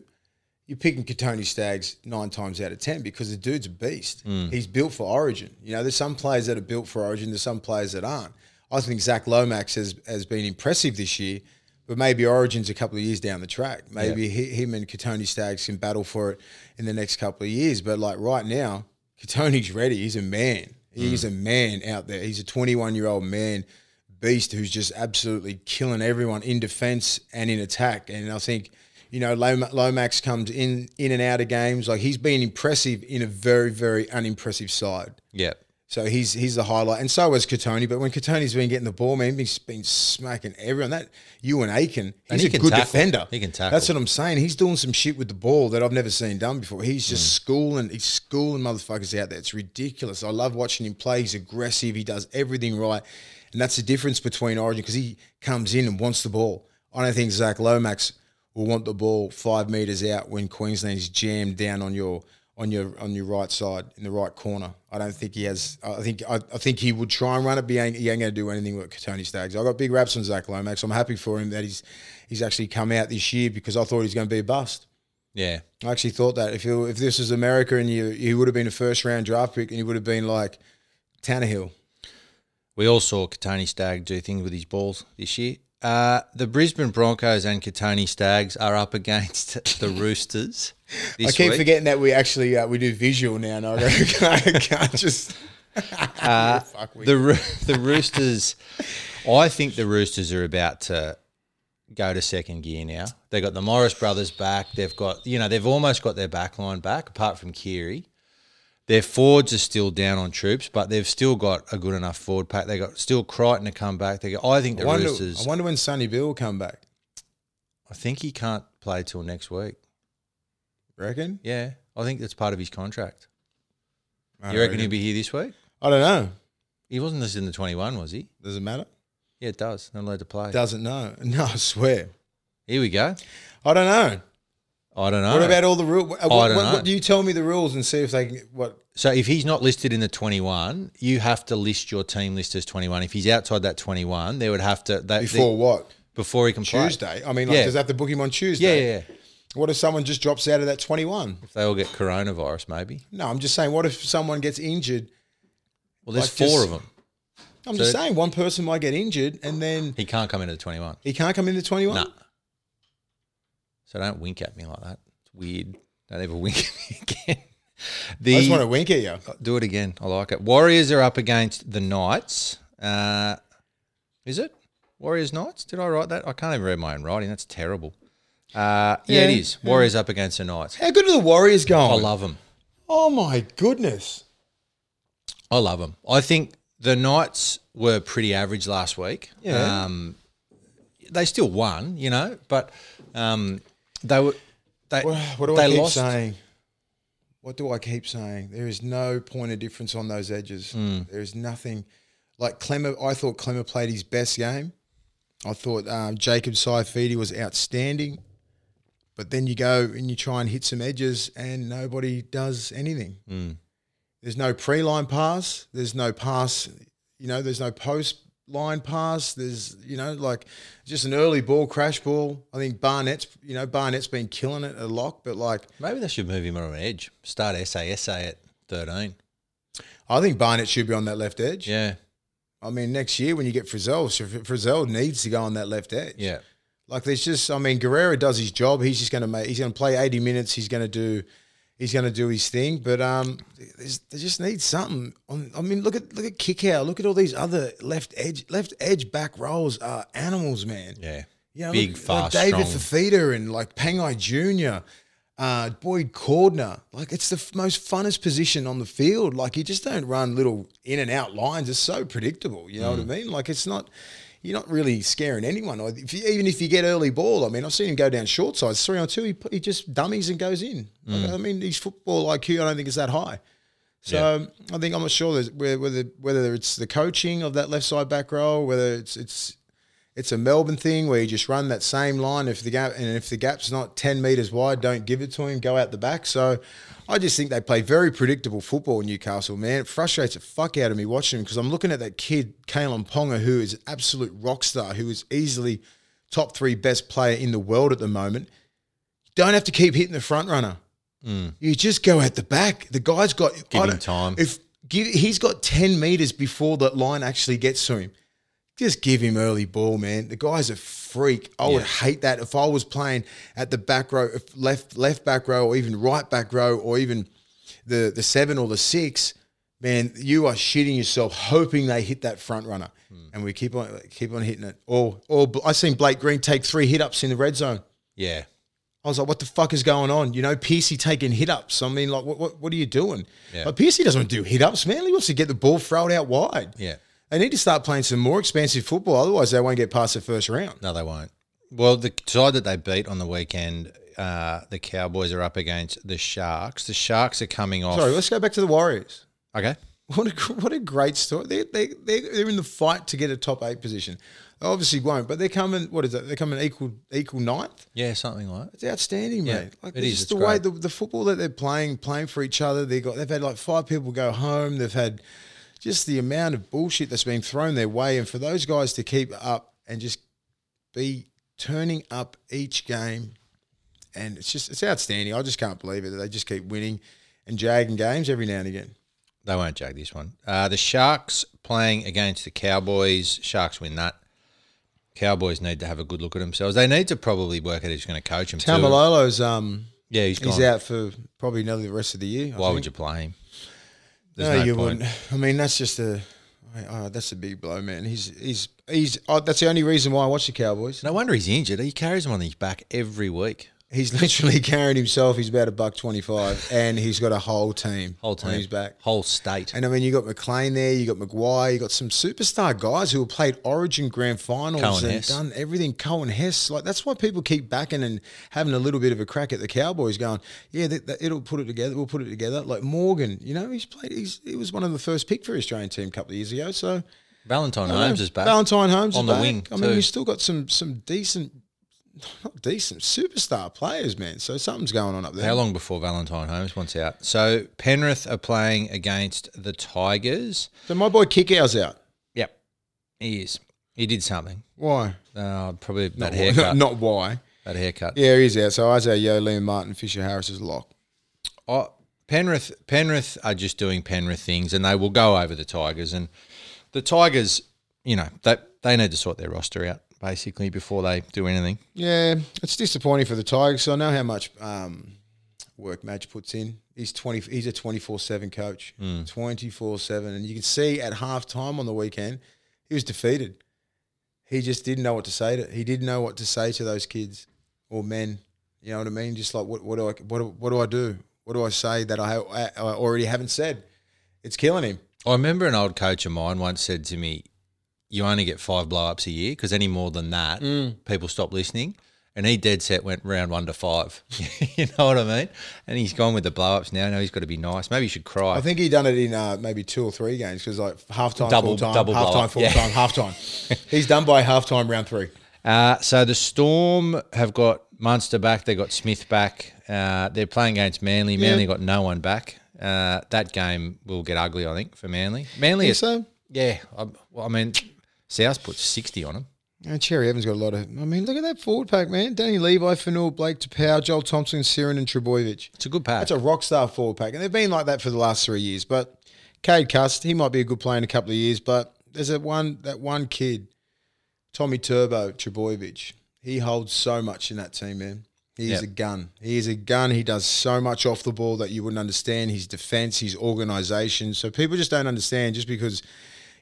you're picking Kotoni Staggs nine times out of ten because the dude's a beast. Hmm. He's built for Origin. You know, there's some players that are built for Origin. There's some players that aren't. I think Zac Lomax has has been impressive this year, but maybe Origin's a couple of years down the track. Maybe he, him and Kotoni Staggs can battle for it in the next couple of years. But like right now, Kotoni's ready. He's a man. He's Hmm. a man out there. He's a 21 year old man beast who's just absolutely killing everyone in defense and in attack. And I think, you know, Lomax comes in in and out of games. Like he's been impressive in a very, very unimpressive side. yeah. So he's he's the highlight, and so was Kotoni. But when Kotoni's been getting the ball, man, he's been smacking everyone. That you and Aiken, And he's he a good tackle. defender. He can tackle. That's what I'm saying. He's doing some shit with the ball that I've never seen done before. He's Mm. just schooling, he's schooling motherfuckers out there. It's ridiculous. I love watching him play. He's aggressive. He does everything right, and that's the difference between Origin because he comes in and wants the ball. I don't think Zac Lomax will want the ball five meters out when Queensland's jammed down on your on your on your right side in the right corner. I don't think he has. I think I, I think he would try and run it, but he ain't, ain't going to do anything with Tony Staggs. I got big raps on Zac Lomax. I'm happy for him that he's he's actually come out this year because I thought he was going to be a bust. Yeah. I actually thought that if you, if this was America and you he would have been a first round draft pick and he would have been like Tannehill. We all saw Kotoni Stagg do things with his balls this year. Uh, the Brisbane Broncos and Kotoni Staggs are up against the Roosters. This I keep week. forgetting that we actually uh, we do visual now. And I, I can't just. We- the the Roosters. I think the Roosters are about to go to second gear now. They got the Morris brothers back. They've got you know they've almost got their back line back apart from Keary. Their forwards are still down on troops, but they've still got a good enough forward pack. They got still Crichton to come back. They got, I think I the wonder, Roosters. I wonder when Sonny Bill will come back. I think he can't play till next week. Reckon? Yeah, I think that's part of his contract. I You reckon he'll be here this week? I don't know. He wasn't listed in the twenty-one, was he? Does it matter? Yeah, it does. Not allowed to play. Doesn't know. No, I swear. Here we go. I don't know. I don't know. What about all the rules? What, I what, don't what, know. do you tell me the rules and see if they can? What? So if he's not listed in the 21, you have to list your team list as 21. If he's outside that 21, they would have to they, Before they- what? before he can play. Tuesday. I mean, like, Yeah. does that have to book him on Tuesday? yeah, yeah. What if someone just drops out of that twenty-one? If they all get coronavirus, maybe. No, I'm just saying. What if someone gets injured? Well, there's Like, four just- of them. I'm So- just saying one person might get injured and then He can't come into the 21. he can't come into the twenty-one. Nah. So don't wink at me like that. It's weird. Don't ever wink at me again. The, I just want to wink at you. Do it again. I like it. Warriors are up against the Knights. Uh, is it Warriors Knights? Did I write that? I can't even read my own writing. That's terrible. Uh, yeah, it Yeah, is. Warriors up against the Knights. How good are the Warriors going? I love them. Oh my goodness! I love them. I think the Knights were pretty average last week. Yeah. Um, they still won, you know, but um, they were. They, What, do they I keep lost. saying? What do I keep saying? There is no point of difference on those edges. Hmm. There is nothing. Like Klemmer, I thought Klemmer played his best game. I thought um, Jacob Saifiti was outstanding. But then you go and you try and hit some edges and nobody does anything. Hmm. There's no pre line pass. There's no pass, you know, there's no post line pass. There's, you know, like just an early ball, crash ball. I think Barnett's, you know, Barnett's been killing it a lock, but like, Maybe they should move him on an edge. Start SASA at 13. I think Barnett should be on that left edge. Yeah. I mean, next year when you get Frizell, so Frizell needs to go on that left edge. Yeah. Like there's just, I mean, Guerrero does his job. He's just going to make. He's going to play 80 minutes. He's going to do, he's going to do his thing. But um, they just need something. On, I mean, look at look at kick out. Look at all these other left edge left edge back rolls are animals, man. Yeah. You know, Big, look, fast, like David strong. Fifita and like Pangai Jr., uh, Boyd Cordner. Like it's the f- most funnest position on the field. Like you just don't run little in and out lines. It's so predictable. You know Mm. what I mean? Like it's not. You're not really scaring anyone. If you, even if you get early ball, I mean, I've seen him go down short sides, three on two. He, he just dummies and goes in. Mm. I mean, his football IQ, I don't think is that high. So I think I'm not sure whether whether whether it's the coaching of that left side back row, whether it's it's it's a Melbourne thing where you just run that same line. If the gap and if the gap's not ten meters wide, don't give it to him. Go out the back. So I just think they play very predictable football in Newcastle. Man, it frustrates the fuck out of me watching them because I'm looking at that kid Kalyn Ponga, who is an absolute rock star, who is easily top three best player in the world at the moment. You don't have to keep hitting the front runner. Mm. You just go at the back. The guy's got Give him time. If give, he's got ten meters before the line actually gets to him, just give him early ball, man. The guy's a freak. I would hate that if I was playing at the back row, if left left back row, or even right back row, or even the the seven or the six. Man, you are shitting yourself, hoping they hit that front runner, hmm. and we keep on keep on hitting it. Or or I seen Blake Green take three hit ups in the red zone. Yeah. I was like, what the fuck is going on? You know, Piercy taking hit ups. I mean, like, what, what, what are you doing? Yeah. Like, Piercy doesn't do hit ups, man. He wants to get the ball thrown out wide. Yeah. They need to start playing some more expansive football. Otherwise, they won't get past the first round. No, they won't. Well, the side that they beat on the weekend, uh, the Cowboys are up against the Sharks. The Sharks are coming off. Sorry, let's go back to the Warriors. okay. What a, what a great story. They, they, they, they're in the fight to get a top eight position. They obviously won't, but they're coming, what is it? They're coming equal equal ninth. Yeah, something like that. It's outstanding, Yeah, mate. Like it's just It's the way the, the football that they're playing, playing for each other. They got they've had like five people go home. They've had just the amount of bullshit that's being thrown their way, and for those guys to keep up and just be turning up each game, and it's just it's outstanding. I just can't believe it that they just keep winning and jagging games every now and again. They won't jag this one. Uh, the Sharks playing against the Cowboys. Sharks win that. Cowboys need to have a good look at themselves. They need to probably work out who's going to coach them. too. Taumalolo's um Yeah, he's gone. he's out for probably another the rest of the year. Why would you play him? No, There's you point. wouldn't. I mean, that's just a. Oh, that's a big blow, man. He's he's he's. Oh, that's the only reason why I watch the Cowboys. No wonder he's injured. He carries them on his back every week. He's literally carrying himself. He's about a buck twenty-five, and he's got a whole team, Whole team. on his back. Whole state. And I mean, you got McLean there, you got McGuire, you got some superstar guys who have played Origin Grand Finals Coen and Hess. done everything. Coen Hess, like that's why people keep backing and having a little bit of a crack at the Cowboys, going, yeah, that, that- it'll put it together. We'll put it together. Like Morgan, you know, he's played. He's he was one of the first pick for the Australian team a couple of years ago. So Valentine Holmes know. is back. Valentine Holmes on is the back. wing. I mean, too. you still got some some decent, not decent superstar players, man. So something's going on up there. How long before Valentine Holmes wants out? So Penrith are playing against the Tigers. So my boy Kikau's out. Yep, he is. He did something. Why? Uh, probably that Not, haircut. not why. that haircut. Yeah, he's out. So Isaah Yeo, Liam Martin, Fisher Harris is lock. Oh, Penrith, Penrith are just doing Penrith things, and they will go over the Tigers. And the Tigers, you know, they they need to sort their roster out basically before they do anything. Yeah, it's disappointing for the Tigers. So I know how much um, work Madge puts in. He's twenty. He's a twenty four seven coach, twenty four seven, and you can see at half time on the weekend, he was defeated. He just didn't know what to say to. He didn't know what to say to those kids or men. You know what I mean? Just like what, what do I what, do- what do I do? What do I say that I I already haven't said? It's killing him. I remember an old coach of mine once said to me, "You only get five blow ups a year because any more than that, people stop listening." And he dead set went round one to five. you know what I mean? And he's gone with the blow ups now. Now he's got to be nice. Maybe he should cry. I think he done it in uh, maybe two or three games because like half time, Double- full time, double half time, full Yeah. time, half time. He's done by half time, round three. Uh, so the Storm have got Munster back. They got Smith back. Uh, they're playing against Manly. Manly got no one back. Uh, that game will get ugly, I think, for Manly. Manly, is, so? yeah. I, well, I mean, South put sixty on him. And Cherry Evans got a lot of. I mean, look at that forward pack, man. Danny Levi, Fanul, Blake Tapau, Joel Thompson, Siren, and Trbojevic. It's a good pack. That's a rock star forward pack, and they've been like that for the last three years. But Cade Cust, he might be a good player in a couple of years, but there's that one that one kid, Tommy Turbo Trbojevic. He holds so much in that team, man. He's Yep. a gun. He is a gun. He does so much off the ball that you wouldn't understand. His defense, his organization. So people just don't understand just because,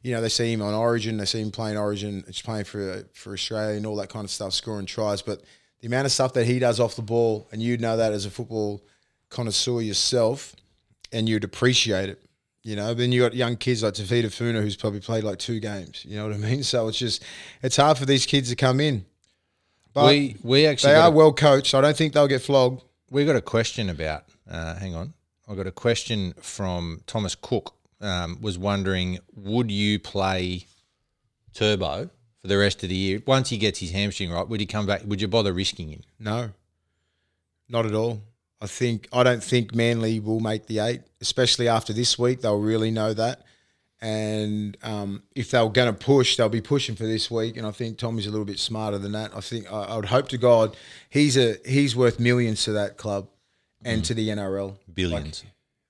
you know, they see him on Origin, they see him playing Origin, it's playing for for Australia and all that kind of stuff, scoring tries. But the amount of stuff that he does off the ball, and you'd know that as a football connoisseur yourself, and you'd appreciate it. You know, then you got young kids like Tafita Funa who's probably played like two games. You know what I mean? So it's just it's hard for these kids to come in. But we we actually they are a- well coached. I don't think they'll get flogged. we got a question about. Uh, hang on, I got a question from Thomas Cook. Um, was wondering, would you play Turbo for the rest of the year once he gets his hamstring right? Would he come back? Would you bother risking him? No, not at all. I think I don't think Manly will make the eight, especially after this week. They'll really know that, and um, if they're going to push, they'll be pushing for this week. And I think Tommy's a little bit smarter than that. I think I, I would hope to God he's a he's worth millions to that club and to the NRL, Billions,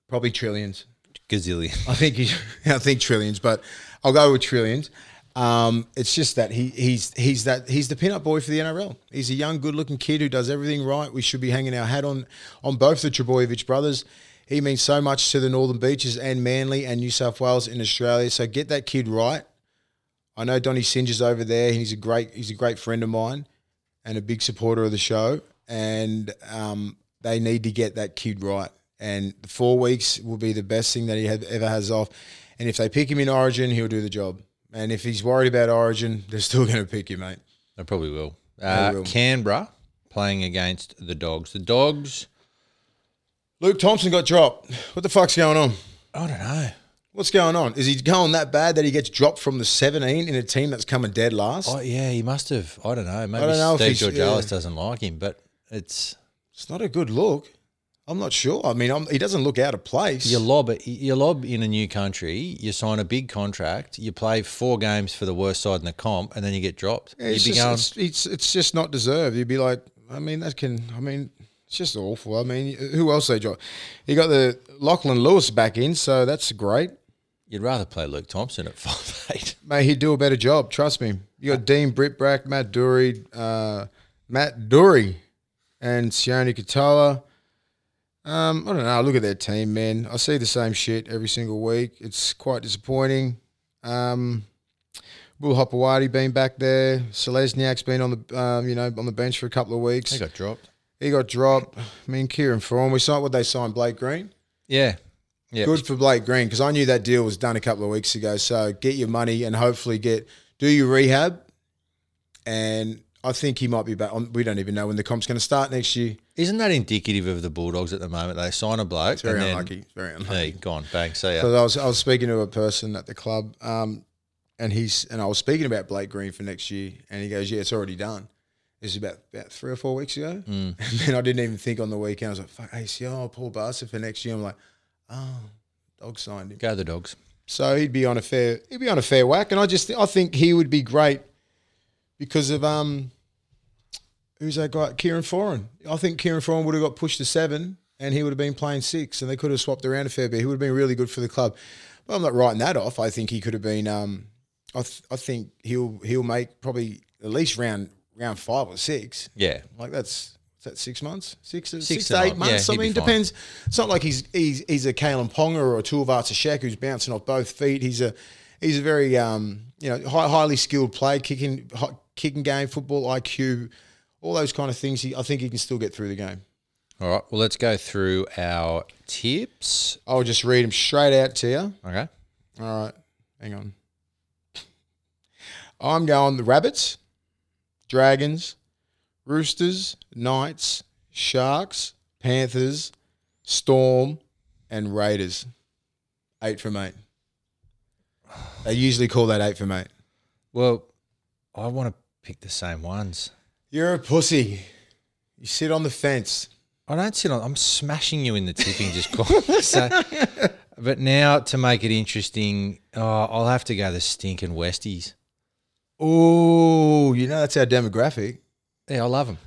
probably trillions. Gazillion. I think he, I think trillions, but I'll go with trillions. Um, it's just that he he's he's that he's the pin-up boy for the NRL. He's a young, good-looking kid who does everything right. We should be hanging our hat on on both the Trbojevic brothers. He means so much to the Northern Beaches and Manly and New South Wales in Australia. So get that kid right. I know Donny Singer's over there. He's a great he's a great friend of mine and a big supporter of the show. And um, they need to get that kid right. And four weeks will be the best thing that he had, ever has off. And if they pick him in Origin, he'll do the job. And if he's worried about Origin, they're still going to pick you, mate. They probably will. Uh, will. Canberra playing against the Dogs. The Dogs. Luke Thompson got dropped. What the fuck's going on? I don't know. What's going on? Is he going that bad that he gets dropped from the 17 in a team that's coming dead last? Oh yeah, he must have. I don't know. Maybe don't know Steve Georgalis yeah. doesn't like him, but it's It's not a good look. I'm not sure. I mean, I'm, he doesn't look out of place. you lob it. You lob in a new country. You sign a big contract. You play four games for the worst side in the comp, and then you get dropped. Yeah, it's, just, going, it's, it's, it's just not deserved. You'd be like, I mean, that can, I mean, it's just awful. I mean, who else they drop? You got the Lachlan Lewis back in, so that's great. you'd rather play Luke Thompson at five eight. Mate, he'd do a better job. Trust me. You got Dean Brittbrack, Matt Doorey, uh, Matt Doorey, and Sione Katoa. Um, I don't know. I look at their team, man. I see the same shit every single week. It's quite disappointing. Um, Will Hopoate been back there. Selesniak's been on the um, you know on the bench for a couple of weeks. They got dropped. he got dropped. I mean, Kieran Foran, we signed what they signed Blake Green. Yeah. Yeah. Good for Blake Green because I knew that deal was done a couple of weeks ago. So get your money and hopefully get do your rehab. And I think he might be back. We don't even know when the comp's going to start next year. Isn't that indicative of the Bulldogs at the moment? They sign a bloke. It's very and then, unlucky. Very unlucky. Hey, gone. Bang. See ya. Because I was I was speaking to a person at the club, um, and he's and I was speaking about Blake Green for next year, and he goes, "Yeah, it's already done." This is about about three or four weeks ago, Mm. and then I didn't even think on the weekend. I was like, "Fuck, ACL, Paul Barca for next year." I'm like, "Oh, dog signed him." Go the Dogs. So he'd be on a fair he'd be on a fair whack, and I just I think he would be great because of um who's that guy Kieran Foran. I think Kieran Foran would have got pushed to seven, and he would have been playing six, and they could have swapped around a fair bit. He would have been really good for the club. But I'm not writing that off. I think he could have been. Um, I th- I think he'll he'll make probably at least round round five or six. Yeah. Like that's is that six months, six to, Six six to eight months. Yeah, I mean, depends. It's not like he's he's he's a Kalyn Ponga or a Tuivasa-Sheck who's bouncing off both feet. He's a he's a very um you know high, highly skilled player, kicking kicking game, football IQ, all those kind of things. He, I think he can still get through the game. All right. Well, let's go through our tips. I'll just read them straight out to you. Okay. All right, hang on. I'm going the Rabbits, Dragons, Roosters, Knights, Sharks, Panthers, Storm, and Raiders. Eight from eight. They usually call that eight from eight. Well, I want to pick the same ones. You're a pussy. You sit on the fence. I don't sit on. I'm smashing you in the tipping just call. so, but now to make it interesting, oh, I'll have to go the stinking Westies. Oh, you know that's our demographic. Yeah, I love them.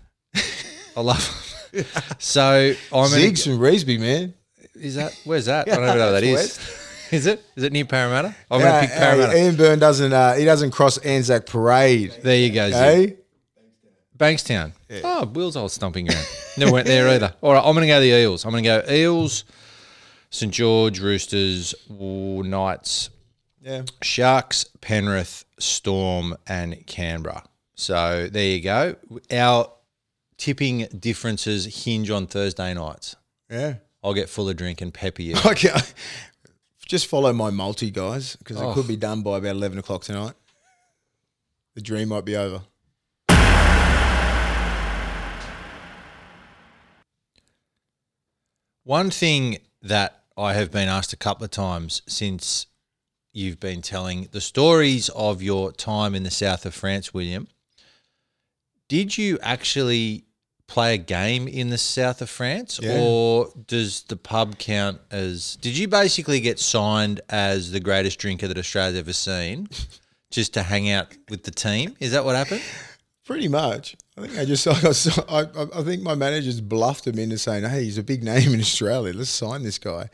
I love them. so I'm Ziggs gonna, from Reesby, man. Is that where's that? I don't even know what That's is. Is it? Is it near Parramatta? I'm Yeah, gonna pick Parramatta. Ian Byrne doesn't. Uh, he doesn't cross Anzac Parade. there you go. Hey, Bankstown. Oh, Will's old stomping ground. Never went there either. All right, I'm going to go the Eels. I'm going to go Eels, St George, Roosters, Ooh, Knights, yeah. Sharks, Penrith, Storm, and Canberra. So there you go. Our tipping differences hinge on Thursday nights. Yeah. I'll get full of drink and pepper you. Okay. Just follow my multi, guys, because Oh. it could be oh. done by about 11 o'clock tonight. The dream might be over. One thing that I have been asked a couple of times since you've been telling the stories of your time in the south of France, William, did you actually play a game in the south of France Yeah. or does the pub count as did you basically get signed as the greatest drinker that Australia's ever seen just to hang out with the team? Is that what happened? Pretty much. I think I just I, got, so- I, I- I think my managers bluffed him into saying, "Hey, he's a big name in Australia. Let's sign this guy,"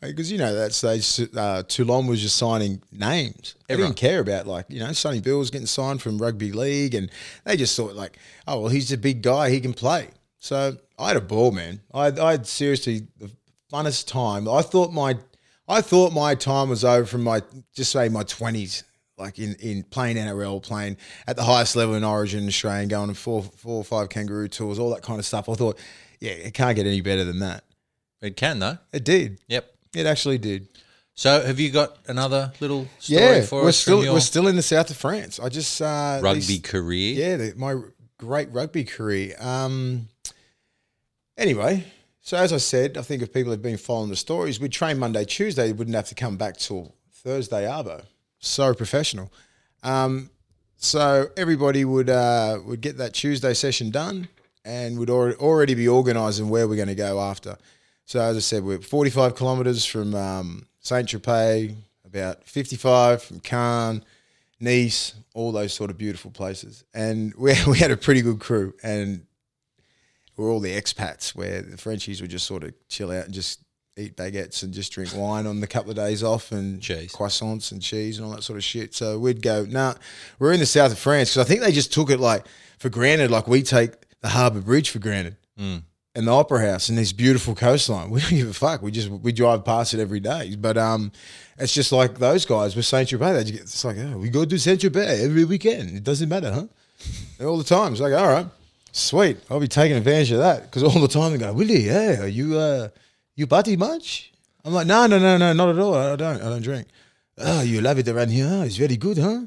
because you know that stage uh, Toulon was just signing names. They Everyone. didn't care about like you know Sonny Bill was getting signed from rugby league, and they just thought like, "Oh well, he's a big guy. He can play." So I had a ball, man. I I had seriously the funnest time. I thought my I thought my time was over from my just say my twenties, like in, in playing NRL, playing at the highest level in Origin Australia, going to four four or five kangaroo tours, all that kind of stuff. I thought, yeah, it can't get any better than that. It can though. It did. Yep. It actually did. So have you got another little story yeah, for we're us still your we're still in the south of France. I just uh, rugby these- career? Yeah, the, my great rugby career. Um, anyway, so as I said, I think if people have been following the stories, we'd train Monday, Tuesday, we wouldn't have to come back till Thursday, Arvo. So professional. Um, so everybody would uh, would get that Tuesday session done and would already, be organising where we're going to go after. So as I said, we're 45 kilometres from um, Saint Tropez, about 55 from Cannes, Nice, all those sort of beautiful places. And we, we had a pretty good crew, and we're all the expats where the Frenchies would just sort of chill out and just eat baguettes and just drink wine on the couple of days off and Cheese. croissants and cheese and all that sort of shit. So we'd go, nah, we're in the south of France because I think they just took it like for granted, like we take the Harbour Bridge for granted. And the Opera House and this beautiful coastline. We don't give a fuck. We just we drive past it every day. But um, it's just like those guys with Saint Tropez. It's like, oh, we go to Saint Tropez every weekend. It doesn't matter, huh? And all the time. It's like, all right. Sweet. I'll be taking advantage of that because all the time they go, Willie, yeah, are you uh, you buddy much? I'm like, no, no, no, no, not at all. I don't. I don't drink. Oh, you love it around here. It's very good, huh?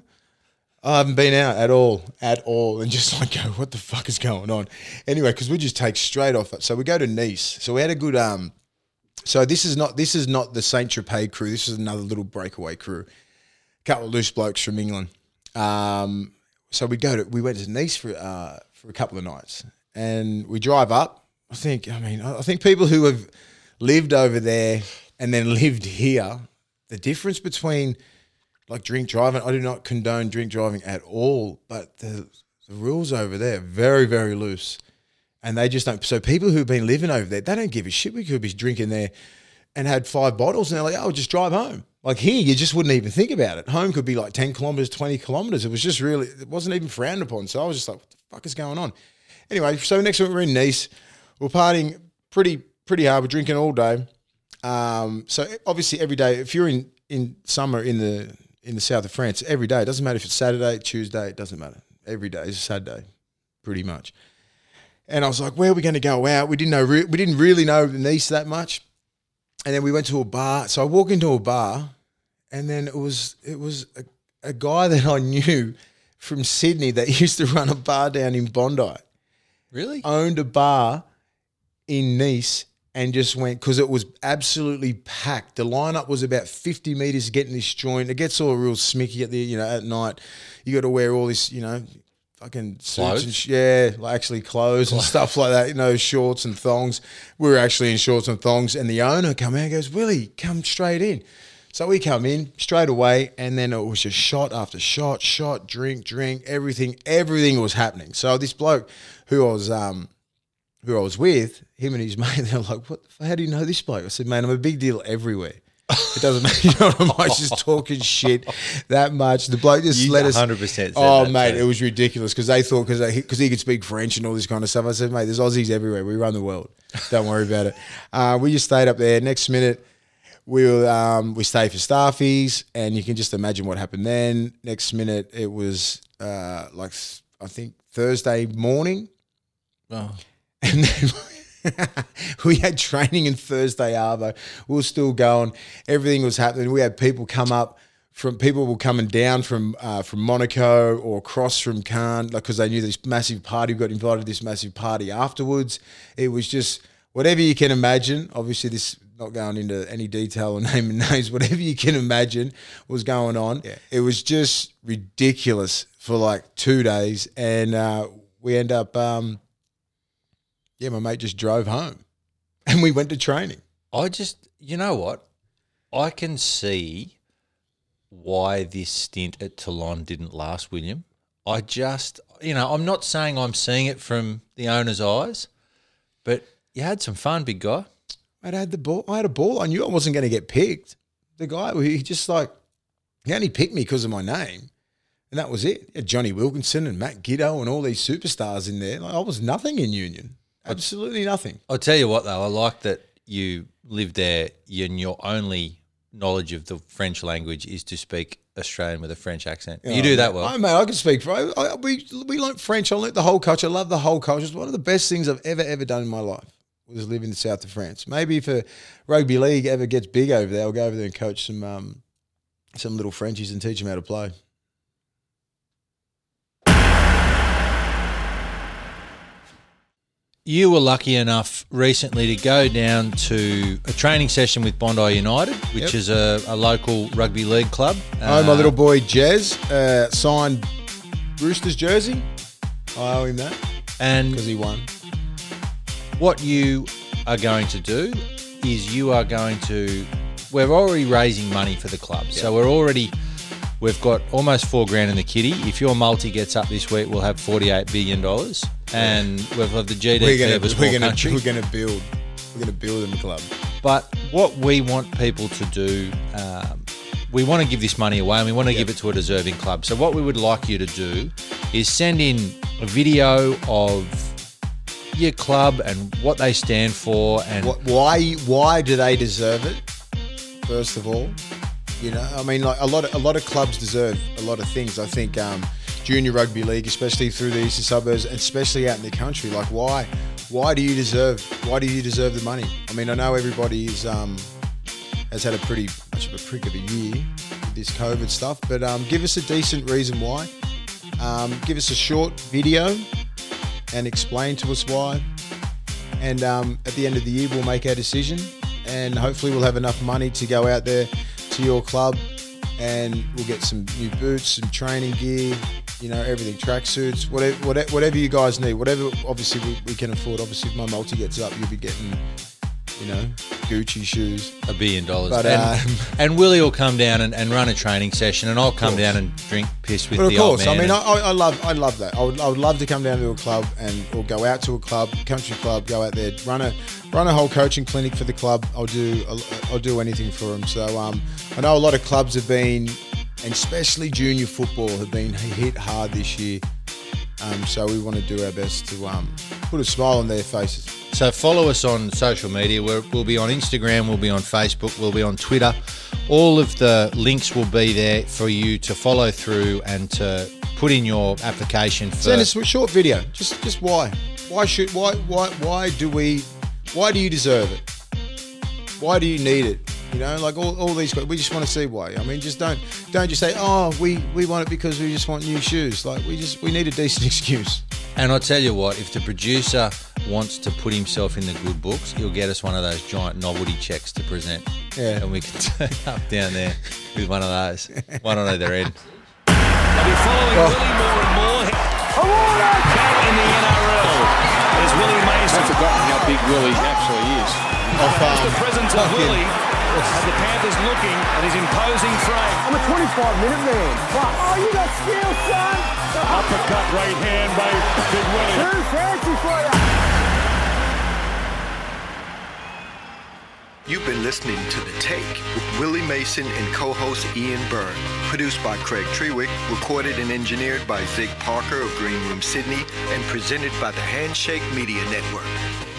I haven't been out at all, at all, and just like go, what the fuck is going on? Anyway, because we just take straight off. So we go to Nice. So we had a good um. So this is not this is not the Saint Tropez crew. This is another little breakaway crew. couple of loose blokes from England. Um, so we go to we went to Nice for uh, for a couple of nights, and we drive up. I think I mean I think people who have lived over there and then lived here, the difference between like drink driving, I do not condone drink driving at all, but the, the rules over there very very loose, and they just don't. So people who've been living over there, they don't give a shit. We could be drinking there and had five bottles, and they're like, "Oh, just drive home." Like here, you just wouldn't even think about it. Home could be like ten kilometers, twenty kilometers. It was just really, it wasn't even frowned upon. So I was just like, "What the fuck is going on?" Anyway, so next week we're in Nice. We're partying pretty pretty hard. We're drinking all day. Um, so obviously every day, if you're in in summer in the in the south of France, every day it doesn't matter if it's Saturday, Tuesday, it doesn't matter. Every day is a Saturday, pretty much. And I was like, where are we going to go out? We didn't know. Re- we didn't really know Nice that much and then we went to a bar. So I walk into a bar, and then it was it was a, a guy that I knew from Sydney that used to run a bar down in Bondi. Really? Owned a bar in Nice and just went because it was absolutely packed. The lineup was about fifty meters getting this joint. It gets all real smicky at the you know at night. You got to wear all this you know fucking suits Clothes? and sh- yeah, like actually clothes and stuff like that. You know, shorts and thongs. We were actually in shorts and thongs, and the owner come out and goes, "Willie, come straight in." So we come in straight away, and then it was just shot after shot, shot, drink, drink, everything, everything was happening. So this bloke who I was um who I was with, him and his mate, they were like, "What? The, how do you know this bloke?" I said, "Man, I'm a big deal everywhere." It doesn't matter. You know what I'm like, just talking shit that much. The bloke just You let us. 100% said Oh, mate, too. it was ridiculous because they thought because because he could speak French and all this kind of stuff. I said, mate, there's Aussies everywhere. We run the world. Don't worry about it. Uh, we just stayed up there. Next minute, we were, um, we stayed for staffies, and you can just imagine what happened then. Next minute, it was uh, like I think Thursday morning, Oh. And then we had training in Thursday Arvo. We were still going. Everything was happening. We had people come up from people were coming down from uh, from Monaco or across from Cannes because they knew this massive party. We got invited to this massive party afterwards. It was just whatever you can imagine. Obviously, this not going into any detail or naming names. Whatever you can imagine was going on. It was just ridiculous for like two days, and uh, we end up. Um, yeah, my mate just drove home and we went to training. I just, you know what? I can see why this stint at Toulon didn't last, William. I just, you know, I'm not saying I'm seeing it from the owner's eyes, but you had some fun, big guy. Mate, I had the ball. I had a ball. I knew I wasn't going to get picked. The guy, he just like, he only picked me because of my name. And that was it. Jonny Wilkinson and Matt Giteau and all these superstars in there. Like, I was nothing in Union. Absolutely nothing. I'll tell you what, though, I like that you live there and your only knowledge of the French language is to speak Australian with a French accent. you do that well. I, mate, I can speak. I, I, we we learnt French. I learnt the whole culture. I love the whole culture. It's one of the best things I've ever ever done in my life. Was live in the south of France. Maybe if a rugby league ever gets big over there, I'll go over there and coach some um, some little Frenchies and teach them how to play. You were lucky enough recently to go down to a training session with Bondi United, which Yep. is a, a local rugby league club. Oh, my Uh, little boy Jez uh, signed Roosters jersey. I owe him that and because he won. what you are going to do is you are going to we're already raising money for the club so we're already we've got almost four grand in the kitty if your multi gets up this week we'll have 48 billion dollars and we'll have the GDP We're gonna of a small we're gonna country we're gonna build we're gonna build in the club. but what we want people to do um, we want to give this money away and we want to give it to a deserving club so what we would like you to do is send in a video of your club and what they stand for and why why do they deserve it? First of all, you know, I mean, like a lot of a lot of clubs deserve a lot of things. I think um, junior rugby league, especially through the eastern suburbs, and especially out in the country. Like, why? Why do you deserve? Why do you deserve the money? I mean, I know everybody um, has had a pretty much of a prick of a year with this COVID stuff, but um, give us a decent reason why. Um, give us a short video and explain to us why. And um, at the end of the year, we'll make our decision, and hopefully, we'll have enough money to go out there to your club, and we'll get some new boots, some training gear, you know, everything, tracksuits, whatever, whatever, whatever you guys need, whatever. Obviously, we, we can afford. Obviously, if my multi gets up, you'll be getting, you know, Gucci shoes. a billion dollars. But, and, um, and Willie will come down and, and run a training session, and I'll come down and drink piss with But of the old course. I mean, I, I love, I love that. I would, I would love to come down to a club and or go out to a club, country club, go out there, run a, run a whole coaching clinic for the club. I'll do, I'll, I'll do anything for them. So, um, I know a lot of clubs have been, and especially junior football, have been hit hard this year. Um, so we want to do our best to um, put a smile on their faces. So follow us on social media. We're, we'll be on Instagram, we'll be on Facebook, we'll be on Twitter. All of the links will be there for you to follow through and to put in your application for. Send us a short video. Just, just why? Why should? Why? Why? Why do we? Why do you deserve it? Why do you need it? You know, like all, all these. We just want to see why. I mean, just don't don't just say, oh, we we want it because we just want new shoes. Like we just we need a decent excuse. And I'll tell you what, if the producer wants to put himself in the good books, he'll get us one of those giant novelty checks to present. Yeah. And we can turn up down there with one of those, one on either end. They'll be following Oh. Willie more and more. Back in the NRL is Willie Mason. I've forgotten how big Willie actually is. Off, um, The presence of fucking- Willie has the Panthers looking at his imposing frame. I'm a 25 minute man. Fuck. Oh, you got skill, son. Uppercut right hand by Big Willie. Too fancy for you. You've been listening to The Take with Willie Mason and co-host Ian Byrne. Produced by Craig Trewick, recorded and engineered by Zig Parker of Green Room Sydney, and presented by the Handshake Media Network.